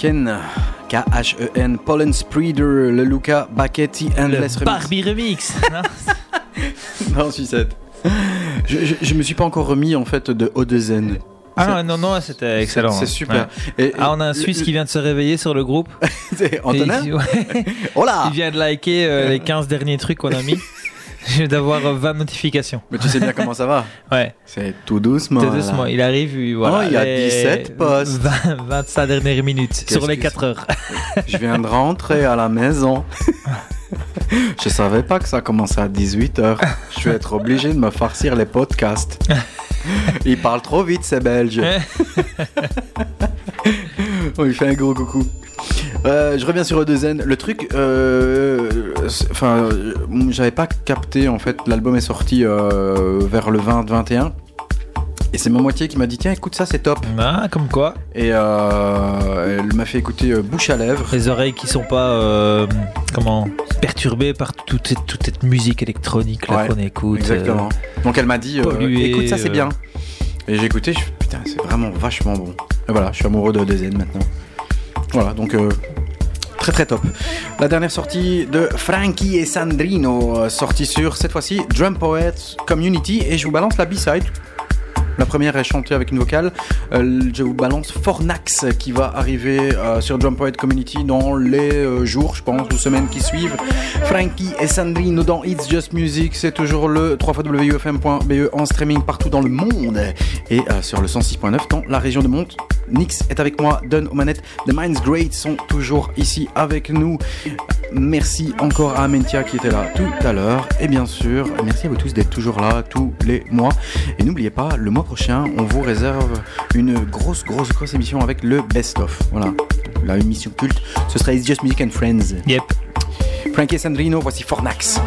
Speaker 7: Ken, K-H-E-N, Pollen Spreader, le Luca Bacchetti Endless
Speaker 8: Le. Barbie Remix. non
Speaker 7: Non, sucette. Je, je, je me suis pas encore remis en fait de Odezen.
Speaker 8: Ah non, non, c'était excellent.
Speaker 7: c'est
Speaker 8: hein.
Speaker 7: super.
Speaker 8: Ouais.
Speaker 7: Et-
Speaker 8: ah, on a un Suisse
Speaker 7: le-
Speaker 8: qui vient de se réveiller sur le groupe.
Speaker 7: C'est Antonin
Speaker 8: il- ouais. Il vient de liker euh, les 15 derniers trucs qu'on a mis. D'avoir euh, 20 notifications.
Speaker 7: Mais tu sais bien comment ça va
Speaker 8: Ouais.
Speaker 7: C'est tout doucement.
Speaker 8: Tout doucement.
Speaker 7: là.
Speaker 8: Il arrive, il- voilà.
Speaker 7: Oh, il y a
Speaker 8: les
Speaker 7: 17 postes.
Speaker 8: 20, 25 dernières minutes sur les
Speaker 7: que
Speaker 8: 4 heures.
Speaker 7: Je viens de rentrer à la maison. Je savais pas que ça commençait à 18h. Je vais être obligé de me farcir les podcasts. Il parle trop vite, ces Belges. On lui fait un gros coucou. Euh, je reviens sur E2N. Le truc, euh, enfin, euh, j'avais pas capté en fait. L'album est sorti euh, vers le 20-21. Et c'est ma moitié qui m'a dit tiens écoute ça c'est top.
Speaker 8: Ah, comme quoi.
Speaker 7: Et euh, elle m'a fait écouter euh, bouche à lèvres.
Speaker 8: Les oreilles qui sont pas euh, comment perturbées par toute cette, toute cette musique électronique là
Speaker 7: Ouais,
Speaker 8: qu'on écoute.
Speaker 7: Exactement. Donc elle m'a dit écoute ça c'est bien. Et j'ai écouté, je putain c'est vraiment vachement bon. Et voilà, je suis amoureux de DZ maintenant. Voilà, donc euh, très très top. La dernière sortie de Frankie et Sandrino, euh, sortie sur cette fois-ci Drum Poet Community et je vous balance la B-side. La première est chantée avec une vocale. Euh, je vous balance Fornax qui va arriver euh, sur Drum Poet Community dans les euh, jours, je pense, ou semaines qui suivent. Frankie et Sandrino dans It's Just Music, c'est toujours le 3xwfm.be E en streaming partout dans le monde et sur le 106.9 dans la région de Monte. Nix est avec moi, Don aux manettes. The Minds Great sont toujours ici avec nous. Merci encore à Amentia qui était là tout à l'heure. Et bien sûr, merci à vous tous d'être toujours là tous les mois. Et n'oubliez pas, le mois prochain, on vous réserve une grosse, grosse, grosse émission avec le best-of. Voilà, la émission culte. Ce sera It's Just Music and Friends.
Speaker 8: Yep.
Speaker 7: Frankie Sandrino, voici Fornax.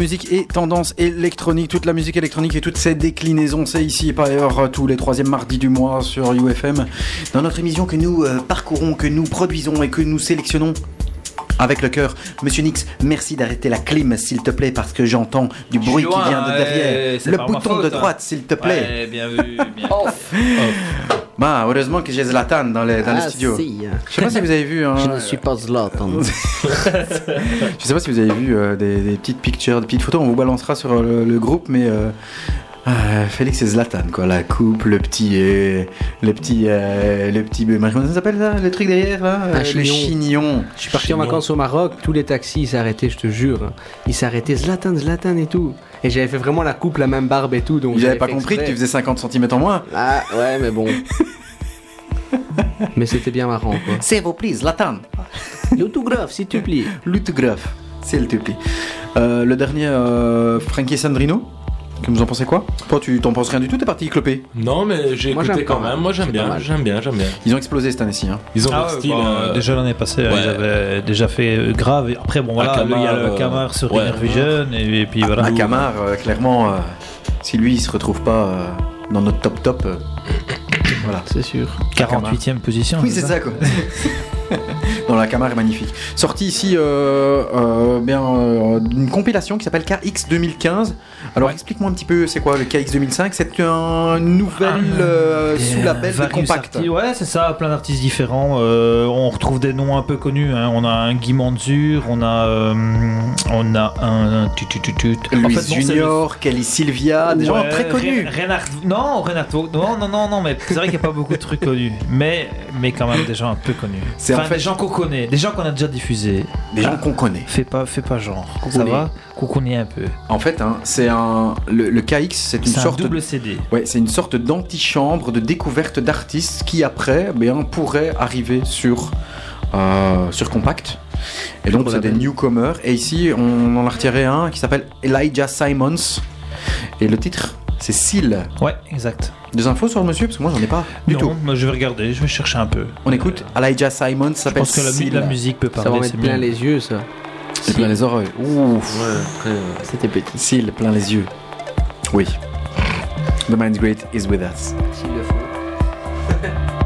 Speaker 6: Musique et tendance électronique,
Speaker 7: toute la musique électronique et toutes ses déclinaisons, c'est ici et par ailleurs euh, tous les troisièmes mardis du mois sur UFM. Dans notre émission que nous euh, parcourons, que nous produisons et que nous sélectionnons avec le cœur. Monsieur Nix, merci d'arrêter la clim s'il te plaît parce que j'entends du bruit qui vient de derrière. Le bouton de
Speaker 8: hein.
Speaker 7: droite s'il te plaît.
Speaker 8: Ouais, bien vu, bien.
Speaker 7: Bah, heureusement que j'ai Zlatan dans les, dans
Speaker 9: Ah,
Speaker 7: studios.
Speaker 9: si.
Speaker 7: Je sais pas si vous avez vu. hein,
Speaker 9: Je ne suis pas Zlatan.
Speaker 7: Je sais pas si vous avez vu euh, des, des petites pictures, des petites photos, on vous balancera sur euh, le, le groupe, mais euh, euh, Félix et Zlatan, quoi, la coupe, le petit, euh, le petit, euh, le petit, comment ça s'appelle ça, le truc derrière là, Euh,
Speaker 9: chignon.
Speaker 7: le chignon.
Speaker 9: Je suis parti en vacances au Maroc, tous les taxis ils s'arrêtaient, je te jure. hein. Ils s'arrêtaient Zlatan, Zlatan et tout. Et j'avais fait vraiment la coupe, la même barbe et tout. Donc
Speaker 7: J'avais pas compris que tu faisais 50 cm en moins.
Speaker 9: Ah ouais, mais bon. mais c'était bien marrant quoi.
Speaker 7: S'il vous plaît, Zlatan.
Speaker 9: L'autographe, s'il te plaît.
Speaker 7: L'autographe, s'il te plaît. Euh, le dernier, euh, Frankie Sandrino. Que vous en pensez quoi Toi, tu t'en penses rien du tout, t'es parti cloper.
Speaker 10: Non, mais j'ai
Speaker 7: Moi,
Speaker 10: écouté
Speaker 7: j'aime
Speaker 10: quand
Speaker 7: pas
Speaker 10: même.
Speaker 7: mal.
Speaker 10: Moi, j'aime
Speaker 7: C'est pas
Speaker 10: bien,
Speaker 7: mal.
Speaker 10: j'aime bien, j'aime bien.
Speaker 7: Ils ont explosé cette année-ci. Hein.
Speaker 10: Ils ont
Speaker 8: Ah
Speaker 10: leur
Speaker 8: ouais,
Speaker 10: style.
Speaker 8: bah,
Speaker 10: euh,
Speaker 8: déjà l'année passée,
Speaker 10: ouais.
Speaker 8: ils avaient déjà fait euh, grave. Et après, bon voilà,
Speaker 10: Akamar,
Speaker 8: il y a le
Speaker 10: euh,
Speaker 8: Camar sur
Speaker 10: ouais.
Speaker 8: Vision et, et puis voilà.
Speaker 7: À Camar, euh, clairement, euh, si lui il se retrouve pas euh, dans notre top top, euh, voilà.
Speaker 9: C'est sûr.
Speaker 8: 48e position.
Speaker 7: Oui, c'est ça quoi. dans la Camar est magnifique. Sorti ici euh, euh, bien euh, une compilation qui s'appelle KX 2015. Alors explique-moi un petit peu, c'est quoi le KX 2005 C'est un nouvel euh, sous-label de compact.
Speaker 8: Ouais, c'est ça, plein d'artistes différents. Euh, on retrouve des noms un peu connus. hein. On a un Guy Manzur, on a, euh, on a un. tut, tut, tut, tut. En
Speaker 7: Louis
Speaker 8: fait, bon, c'est le-
Speaker 7: Junior, Kelly Sylvia, des gens très connus.
Speaker 8: Ren- Renard, non, Renato, non, non, non, non, mais c'est vrai qu'il n'y a pas beaucoup de trucs connus, mais, mais quand même des gens un peu connus.
Speaker 7: C'est
Speaker 8: enfin,
Speaker 7: en fait-
Speaker 8: des gens qu'on connaît, des gens qu'on a déjà diffusés.
Speaker 7: Des gens qu'on connaît.
Speaker 8: Fais pas, fais pas genre. Ça va? Qu'on connaît un peu.
Speaker 7: En fait, hein, c'est un le, le KX, c'est une
Speaker 8: C'est un
Speaker 7: sorte
Speaker 8: double CD.
Speaker 7: Ouais, c'est une sorte d'antichambre de découverte d'artistes qui après, eh bien, pourraient arriver sur euh, sur compact. Et donc c'est des newcomers. Et ici, on en a retiré un qui s'appelle Elijah Simons. Et le titre, c'est Seal.
Speaker 8: Ouais, exact.
Speaker 7: Des infos sur le monsieur? Parce que moi j'en ai pas du
Speaker 8: non,
Speaker 7: tout.
Speaker 8: moi, je vais regarder, je vais chercher un peu.
Speaker 7: On écoute Elijah Simons
Speaker 8: Je
Speaker 7: s'appelle
Speaker 8: pense que la, mu-
Speaker 7: Seal.
Speaker 8: la musique peut
Speaker 9: Ça
Speaker 8: parler.
Speaker 9: va
Speaker 8: c'est
Speaker 9: mettre plein
Speaker 8: mieux.
Speaker 9: les yeux ça.
Speaker 7: C'est plein les oreilles. Ouf.
Speaker 9: C'était petit.
Speaker 7: Seal, plein les yeux. Oui. The mind's great is with us.
Speaker 9: S'il le faut.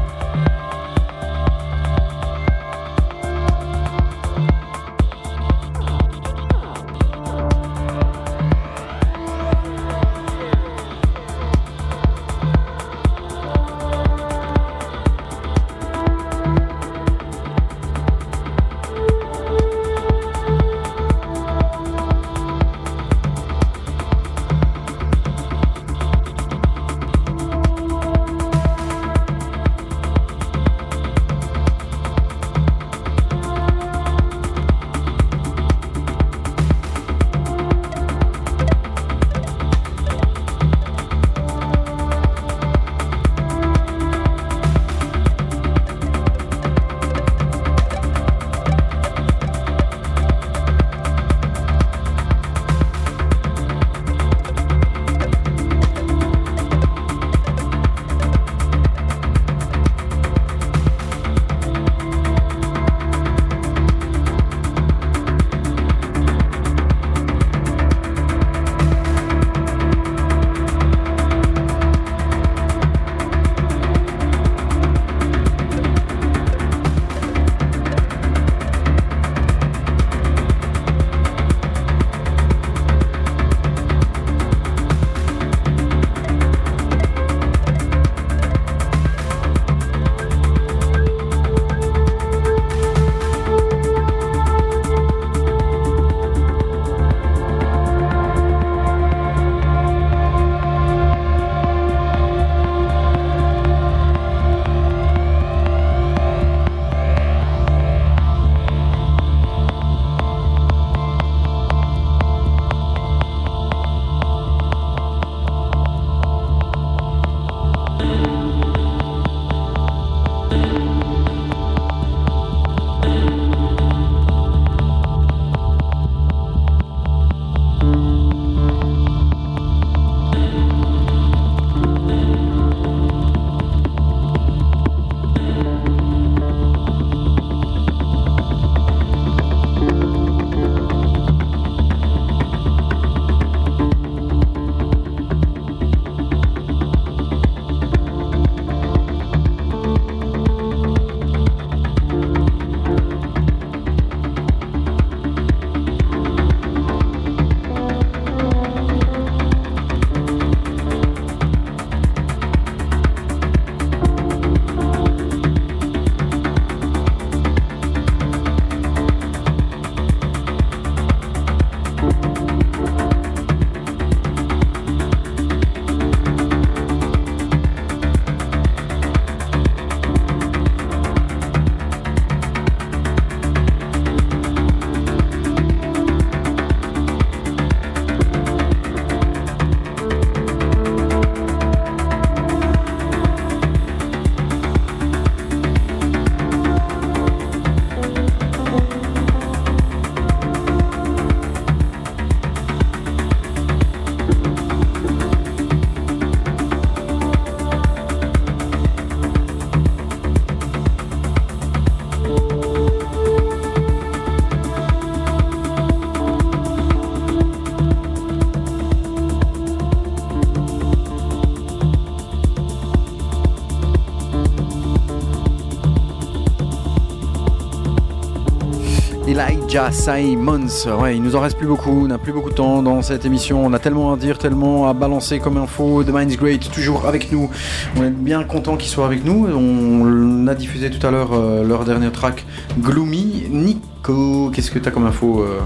Speaker 7: Simons. Ouais, il nous en reste plus beaucoup. On n'a plus beaucoup de temps dans cette émission. On a tellement à dire, tellement à balancer comme info. The Mind's Great, toujours avec nous. On est bien content qu'ils soient avec nous. On a diffusé tout à l'heure euh, leur dernier track, Gloomy. Nico, qu'est-ce que tu as comme info euh,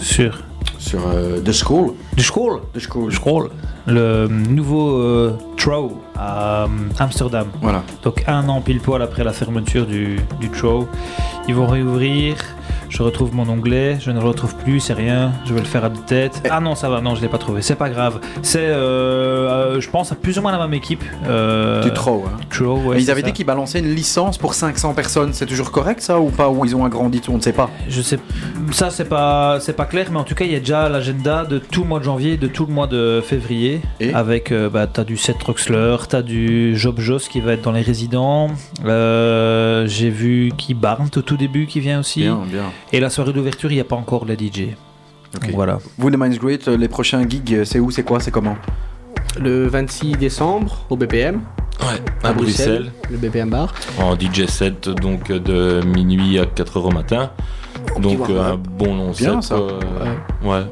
Speaker 8: Sur
Speaker 7: Sur euh, The School.
Speaker 8: The School
Speaker 7: The School.
Speaker 8: Scroll, le nouveau euh, Trow à euh, Amsterdam.
Speaker 7: Voilà.
Speaker 8: Donc un an pile poil après la fermeture du, du Trow. Ils vont réouvrir. Je retrouve mon onglet, je ne le retrouve plus, c'est rien, je vais le faire à deux têtes. Ah non, ça va, non, je l'ai pas trouvé, c'est pas grave. C'est, euh, euh, je pense, à plus ou moins la même équipe. Euh,
Speaker 7: Du Trow, hein.
Speaker 8: Trow, ouais,
Speaker 7: Mais ils avaient
Speaker 8: ça.
Speaker 7: dit qu'ils balançaient une licence pour 500 personnes. C'est toujours correct ça ou pas Ou ils ont agrandi tout On ne sait pas?
Speaker 8: Je sais, ça c'est pas, c'est pas clair, mais en tout cas il y a déjà l'agenda de tout le mois de janvier, de tout le mois de février, avec euh, bah t'as du Seth Troxler, t'as du Job Joss qui va être dans les résidents, j'ai vu qui Barnes au tout début qui vient aussi,
Speaker 7: Bien, bien.
Speaker 8: Et la soirée d'ouverture il n'y a pas encore les DJ. Donc voilà.
Speaker 7: Vous, The Mind's Great, euh, les prochains gigs, euh, c'est où C'est quoi C'est comment
Speaker 9: Le 26 décembre au BPM.
Speaker 10: Ouais, à Bruxelles.
Speaker 9: Le BPM Bar.
Speaker 10: En DJ set, donc euh, de minuit à 4h au matin. Donc euh, un bon long
Speaker 7: Bien,
Speaker 10: set.
Speaker 7: ça.
Speaker 10: quoi. Ouais.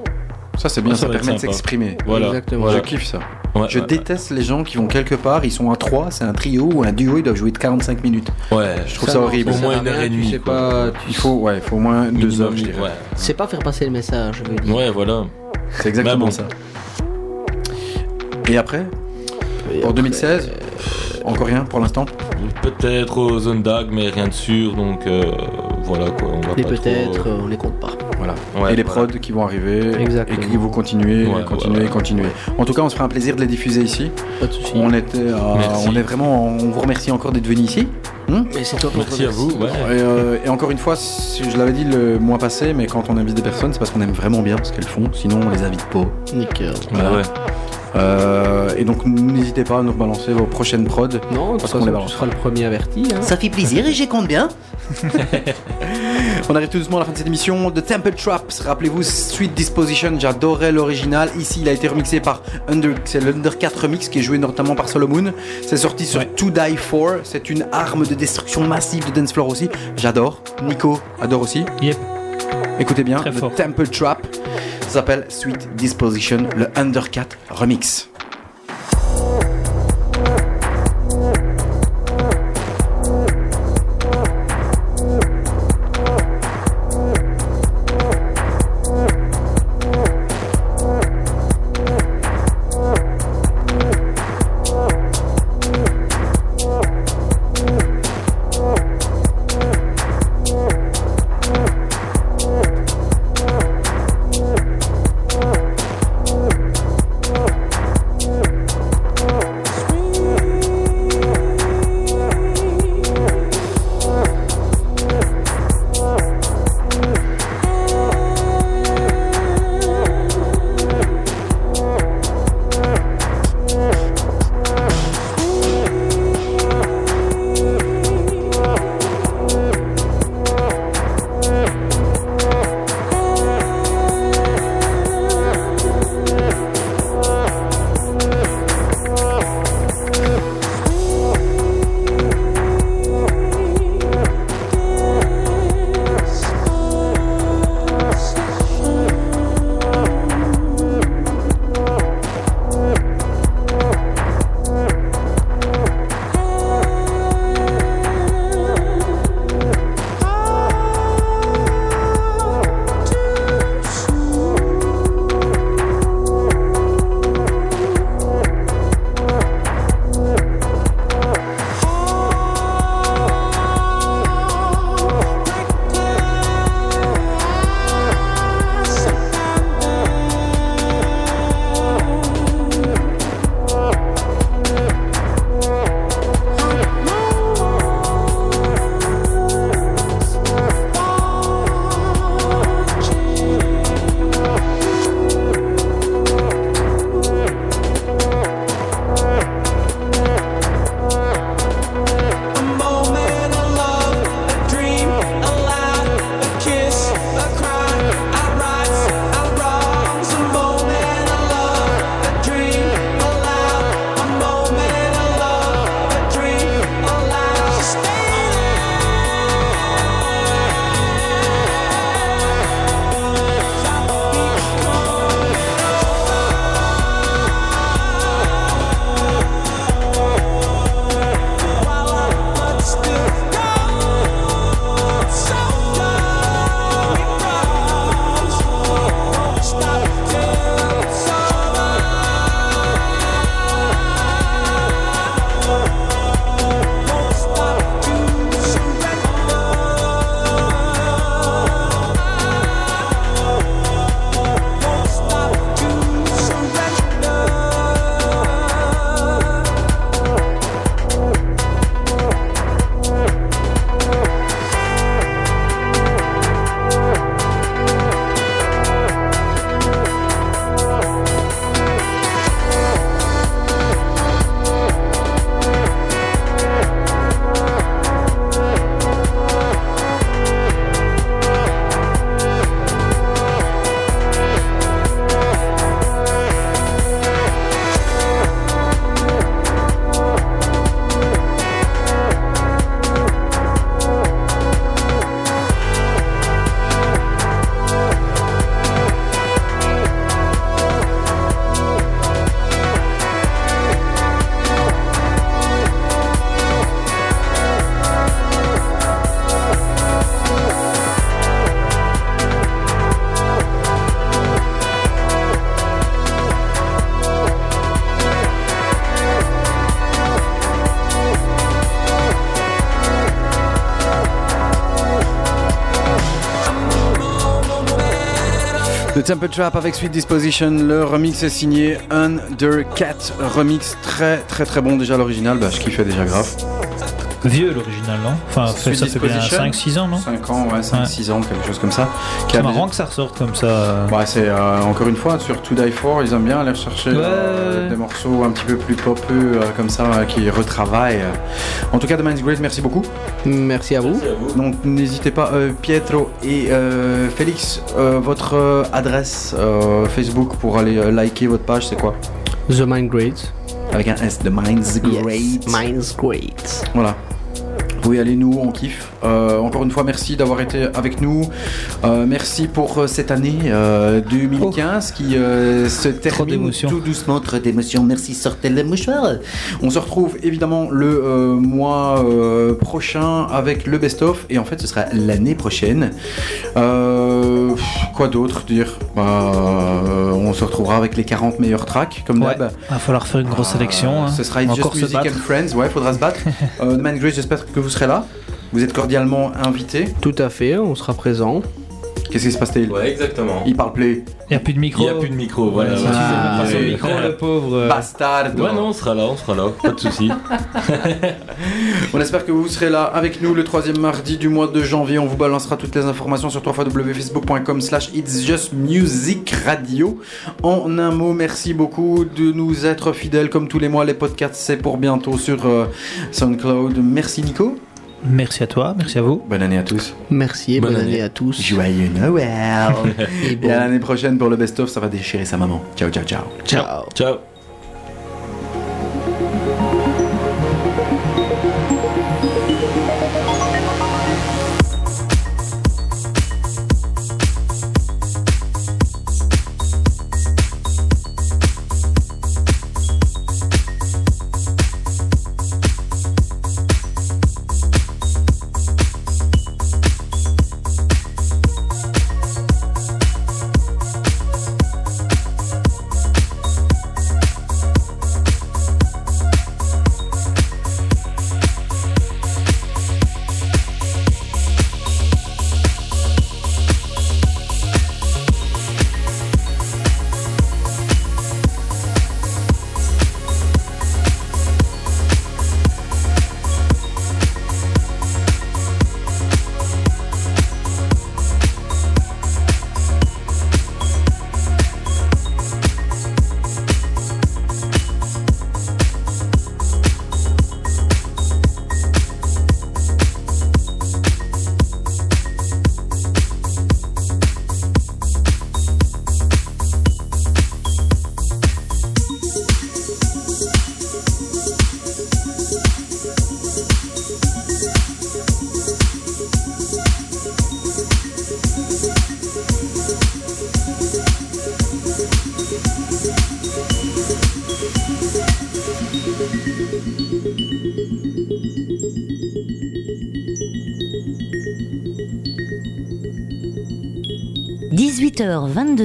Speaker 7: Ça, c'est bien,
Speaker 10: Ouais,
Speaker 7: ça, permet de s'exprimer.
Speaker 10: Voilà.
Speaker 7: Je kiffe ça.
Speaker 10: Ouais,
Speaker 7: je
Speaker 10: ouais,
Speaker 7: déteste les gens qui vont quelque part, ils sont à 3, c'est un trio ou un duo, ils doivent jouer de 45 minutes.
Speaker 10: Ouais,
Speaker 7: Je trouve
Speaker 9: Ça,
Speaker 7: ça, horrible.
Speaker 9: à rien, tu sais pas, tu-
Speaker 7: Il faut, ouais, il faut au moins deux heures, je dirais.
Speaker 9: C'est pas faire passer le message, je veux dire.
Speaker 10: Ouais, voilà.
Speaker 7: C'est exactement
Speaker 10: bon.
Speaker 7: ça. Et après? Pour 2016 Encore rien pour l'instant
Speaker 10: Peut-être aux Zone Dag, mais rien de sûr. Donc euh, voilà quoi. On va
Speaker 9: Les
Speaker 10: pas
Speaker 9: peut-être,
Speaker 10: trop-
Speaker 9: euh, on les compte pas.
Speaker 7: Voilà.
Speaker 10: Ouais,
Speaker 7: et les
Speaker 10: voilà.
Speaker 7: prods qui vont arriver
Speaker 9: Exactement.
Speaker 7: et qui vont continuer,
Speaker 10: Ouais,
Speaker 7: continuer,
Speaker 10: ouais.
Speaker 7: continuer. En tout cas, on se fera un plaisir de les diffuser ici.
Speaker 9: Pas de soucis.
Speaker 7: On était, euh, on est vraiment, on vous remercie encore d'être venu ici.
Speaker 9: Mais c'est toi qu'on
Speaker 10: Merci à vous. Ouais.
Speaker 7: et, euh, et encore une fois, si- je l'avais dit le mois passé, mais quand on invite des personnes, c'est parce qu'on aime vraiment bien ce qu'elles font. Sinon, on les invite pas.
Speaker 9: Nickel.
Speaker 7: Voilà.
Speaker 10: Ouais.
Speaker 7: Euh, et donc, n'hésitez pas à nous balancer vos prochaines prods.
Speaker 9: Non,
Speaker 7: Parce qu'on
Speaker 9: tu seras le premier averti. hein.
Speaker 11: Ça fait plaisir et j'y compte bien.
Speaker 7: On arrive tout doucement à la fin de cette émission. The Temple Traps, rappelez-vous, Sweet Disposition, j'adorais l'original. Ici, il a été remixé par Under, c'est l'Under 4 remix qui est joué notamment par Solomon. C'est sorti sur To Die For. C'est une arme de destruction massive de dance floor aussi. J'adore. Nico adore aussi.
Speaker 8: Yep.
Speaker 7: Écoutez bien,
Speaker 8: Très
Speaker 7: The
Speaker 8: fort.
Speaker 7: Temple Trap. Ça s'appelle Sweet Disposition, le Under 4 remix. Temple Trap avec Sweet Disposition, le remix est signé Undercat, remix très très très bon déjà l'original, bah je kiffais déjà grave.
Speaker 8: Vieux l'original, non? Enfin, fait- ça fait bien
Speaker 7: Disposition
Speaker 8: 5-6 ans, non?
Speaker 7: 5 ans, ouais, 5-6 ans, quelque chose comme ça.
Speaker 8: C'est marrant
Speaker 7: déjà-
Speaker 8: que ça ressorte comme ça.
Speaker 7: Ouais, c'est euh, encore une fois sur To Die For, ils aiment bien aller chercher euh, des morceaux un petit peu plus popeux euh, comme ça qui retravaillent. En tout cas, The Mind's Great, merci beaucoup.
Speaker 9: Merci à vous.
Speaker 7: Donc n'hésitez pas, euh, Pietro et euh, Félix, euh, votre adresse Facebook pour aller liker votre page, c'est quoi?
Speaker 9: The Mind Great.
Speaker 7: Avec un S, The Mind's Great.
Speaker 9: Yes, Mind's Great.
Speaker 7: Voilà. Vous pouvez aller nous, on kiffe. Euh, encore une fois, merci d'avoir été avec nous. Euh, merci pour euh, cette année euh, 2015 qui se termine tout doucement. Trop d'émotions. Merci, sortez le mouchoir. On se retrouve évidemment le mois prochain avec le best-of. Et en fait, ce sera l'année prochaine. Quoi d'autre dire? Bah, On se retrouvera avec les 40 meilleurs tracks, comme
Speaker 8: Ouais,
Speaker 7: d'hab.
Speaker 8: va falloir faire une grosse sélection. hein.
Speaker 7: Ce sera It's
Speaker 8: Encore
Speaker 7: Just Music and Friends, ouais, faudra se battre. euh, The Man Grace, j'espère que vous serez là. Vous êtes cordialement invités.
Speaker 9: Tout à fait, on sera présent.
Speaker 7: Qu'est-ce qui se passe-t-il?
Speaker 10: Ouais, exactement.
Speaker 7: Il parle plus.
Speaker 8: Il n'y a plus de micro.
Speaker 10: Il n'y a plus de micro, voilà.
Speaker 8: Ouais. ça, tu sais
Speaker 10: Ah,
Speaker 8: même pas son
Speaker 10: oui.
Speaker 8: micro, le pauvre. euh.
Speaker 7: Bastard.
Speaker 10: Ouais, non, on sera là, on sera là, pas de soucis.
Speaker 7: On espère que vous serez là avec nous le troisième mardi du mois de janvier. On vous balancera toutes les informations sur www.facebook.com slash It's Just Music Radio. En un mot, merci beaucoup de nous être fidèles comme tous les mois. Les podcasts, c'est pour bientôt sur euh, SoundCloud. Merci Nico.
Speaker 8: Merci à toi, merci à vous.
Speaker 7: Bonne année à tous.
Speaker 9: Merci et bonne, année. à tous.
Speaker 7: Joyeux Noël.
Speaker 9: Et
Speaker 7: Et à l'année prochaine pour le best-of, ça va déchirer sa maman. Ciao, ciao, ciao.
Speaker 9: Ciao.
Speaker 10: Ciao.
Speaker 6: –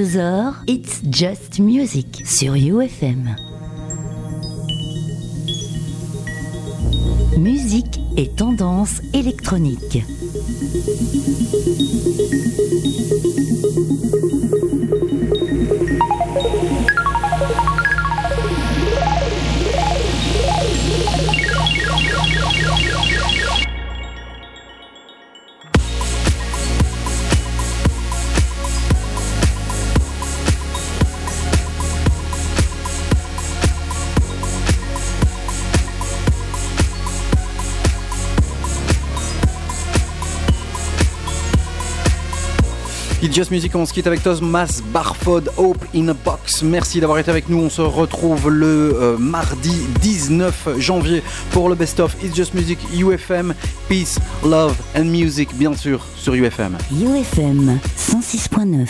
Speaker 6: 18h, 22h, It's Just Music sur UFM. Musique et tendance électronique.
Speaker 7: Just Music, on se quitte avec Thomas Barford, Hope in a Box. Merci d'avoir été avec nous. On se retrouve le euh, mardi 19 janvier pour le best-of It's Just Music UFM. Peace, love and music, bien sûr, sur UFM.
Speaker 6: UFM 106.9.